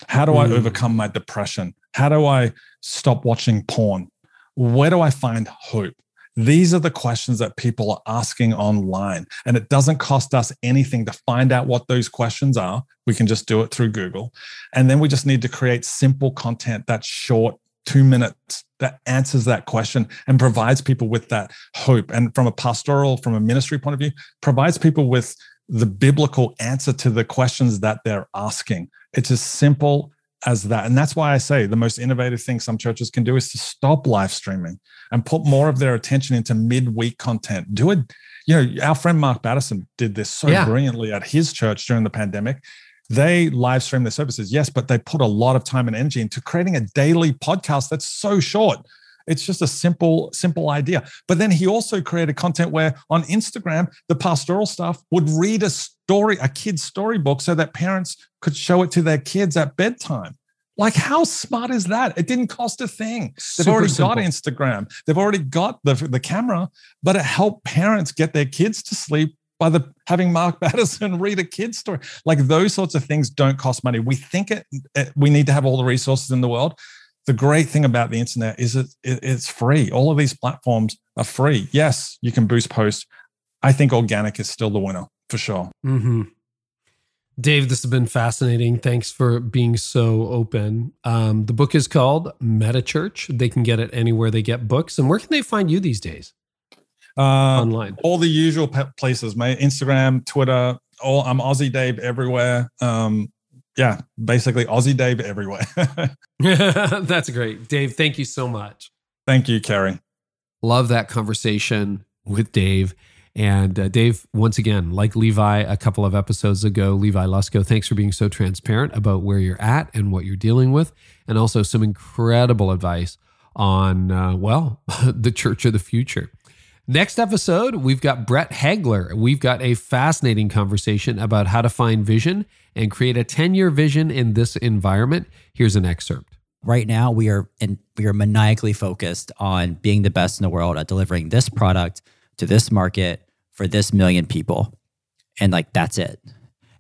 How do mm. I overcome my depression? How do I stop watching porn? where do I find hope? These are the questions that people are asking online. And it doesn't cost us anything to find out what those questions are. We can just do it through Google. And then we just need to create simple content that's short, two minutes, that answers that question and provides people with that hope. And from a pastoral, from a ministry point of view, provides people with the biblical answer to the questions that they're asking. It's as simple as that. And that's why I say the most innovative thing some churches can do is to stop live streaming and put more of their attention into midweek content. Do it. You know, our friend Mark Batterson did this so yeah. brilliantly at his church during the pandemic. They live stream their services, yes, but they put a lot of time and energy into creating a daily podcast that's so short. It's just a simple, simple idea. But then he also created content where on Instagram, the pastoral staff would read a story, a kid's storybook, so that parents could show it to their kids at bedtime. Like, how smart is that? It didn't cost a thing. They've already simple. got Instagram, they've already got the, the camera, but it helped parents get their kids to sleep by the having Mark *laughs* Batterson read a kid's story. Like those sorts of things don't cost money. We think it, we need to have all the resources in the world. The great thing about the internet is it, it it's free. All of these platforms are free. Yes, you can boost posts. I think organic is still the winner for sure. Mm-hmm. Dave, this has been fascinating. Thanks for being so open. Um, the book is called Meta Church. They can get it anywhere they get books. And where can they find you these days? Uh, Online. All the usual places, my Instagram, Twitter. All I'm Aussie Dave everywhere. Um, yeah, basically Aussie Dave everywhere. *laughs* *laughs* That's great. Dave, thank you so much. Thank you, Carey. Love that conversation with Dave. And uh, Dave, once again, like Levi a couple of episodes ago, Levi Lusko, thanks for being so transparent about where you're at and what you're dealing with, and also some incredible advice on, uh, well, *laughs* the church of the future. Next episode, we've got Brett Hagler. We've got a fascinating conversation about how to find vision and create a 10 year vision in this environment. Here's an excerpt. Right now, we are in, we are maniacally focused on being the best in the world at delivering this product to this market for this million people. And like, that's it.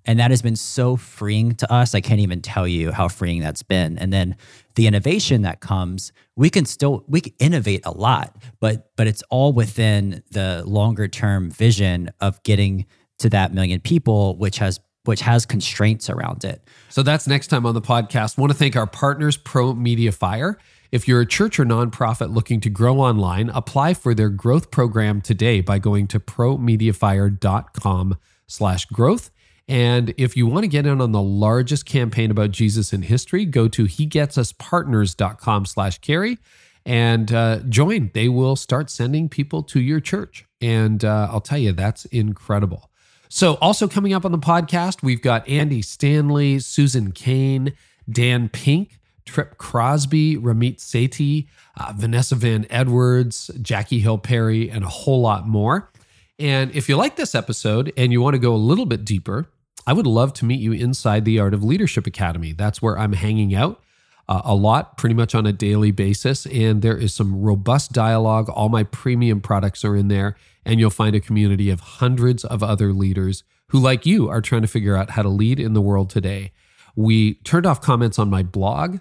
And that has been so freeing to us. I can't even tell you how freeing that's been. And then the innovation that comes, we can still we can innovate a lot, but but it's all within the longer term vision of getting to that million people, which has which has constraints around it. So that's next time on the podcast. I want to thank our partners, Pro Media Fire. If you're a church or nonprofit looking to grow online, apply for their growth program today by going to promediafire.com slash growth. And if you want to get in on the largest campaign about Jesus in history, go to hegetsuspartners.com slash carey and uh, join. They will start sending people to your church. And uh, I'll tell you, that's incredible. So, also coming up on the podcast, we've got Andy Stanley, Susan Cain, Dan Pink, Tripp Crosby, Ramit Sethi, uh, Vanessa Van Edwards, Jackie Hill Perry, and a whole lot more. And if you like this episode and you want to go a little bit deeper, I would love to meet you inside the Art of Leadership Academy. That's where I'm hanging out uh, a lot, pretty much on a daily basis. And there is some robust dialogue. All my premium products are in there. And you'll find a community of hundreds of other leaders who, like you, are trying to figure out how to lead in the world today. We turned off comments on my blog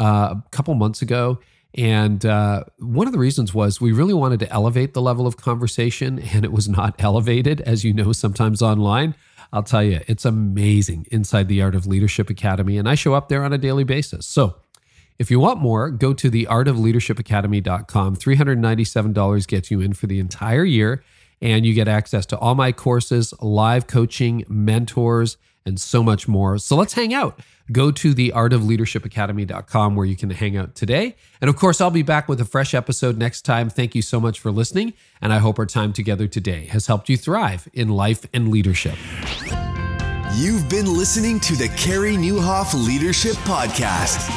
uh, a couple months ago. And uh, one of the reasons was we really wanted to elevate the level of conversation, and it was not *laughs* elevated, as you know, sometimes online. I'll tell you, it's amazing inside the Art of Leadership Academy, and I show up there on a daily basis. So if you want more, go to the artofleadershipacademy.com. $397 gets you in for the entire year, and you get access to all my courses, live coaching, mentors, and so much more. So let's hang out. Go to the artofleadershipacademy.com where you can hang out today. And of course, I'll be back with a fresh episode next time. Thank you so much for listening. And I hope our time together today has helped you thrive in life and leadership. You've been listening to the Carey Nieuwhof Leadership Podcast.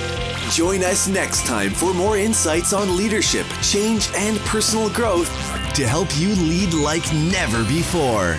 Join us next time for more insights on leadership, change, and personal growth to help you lead like never before.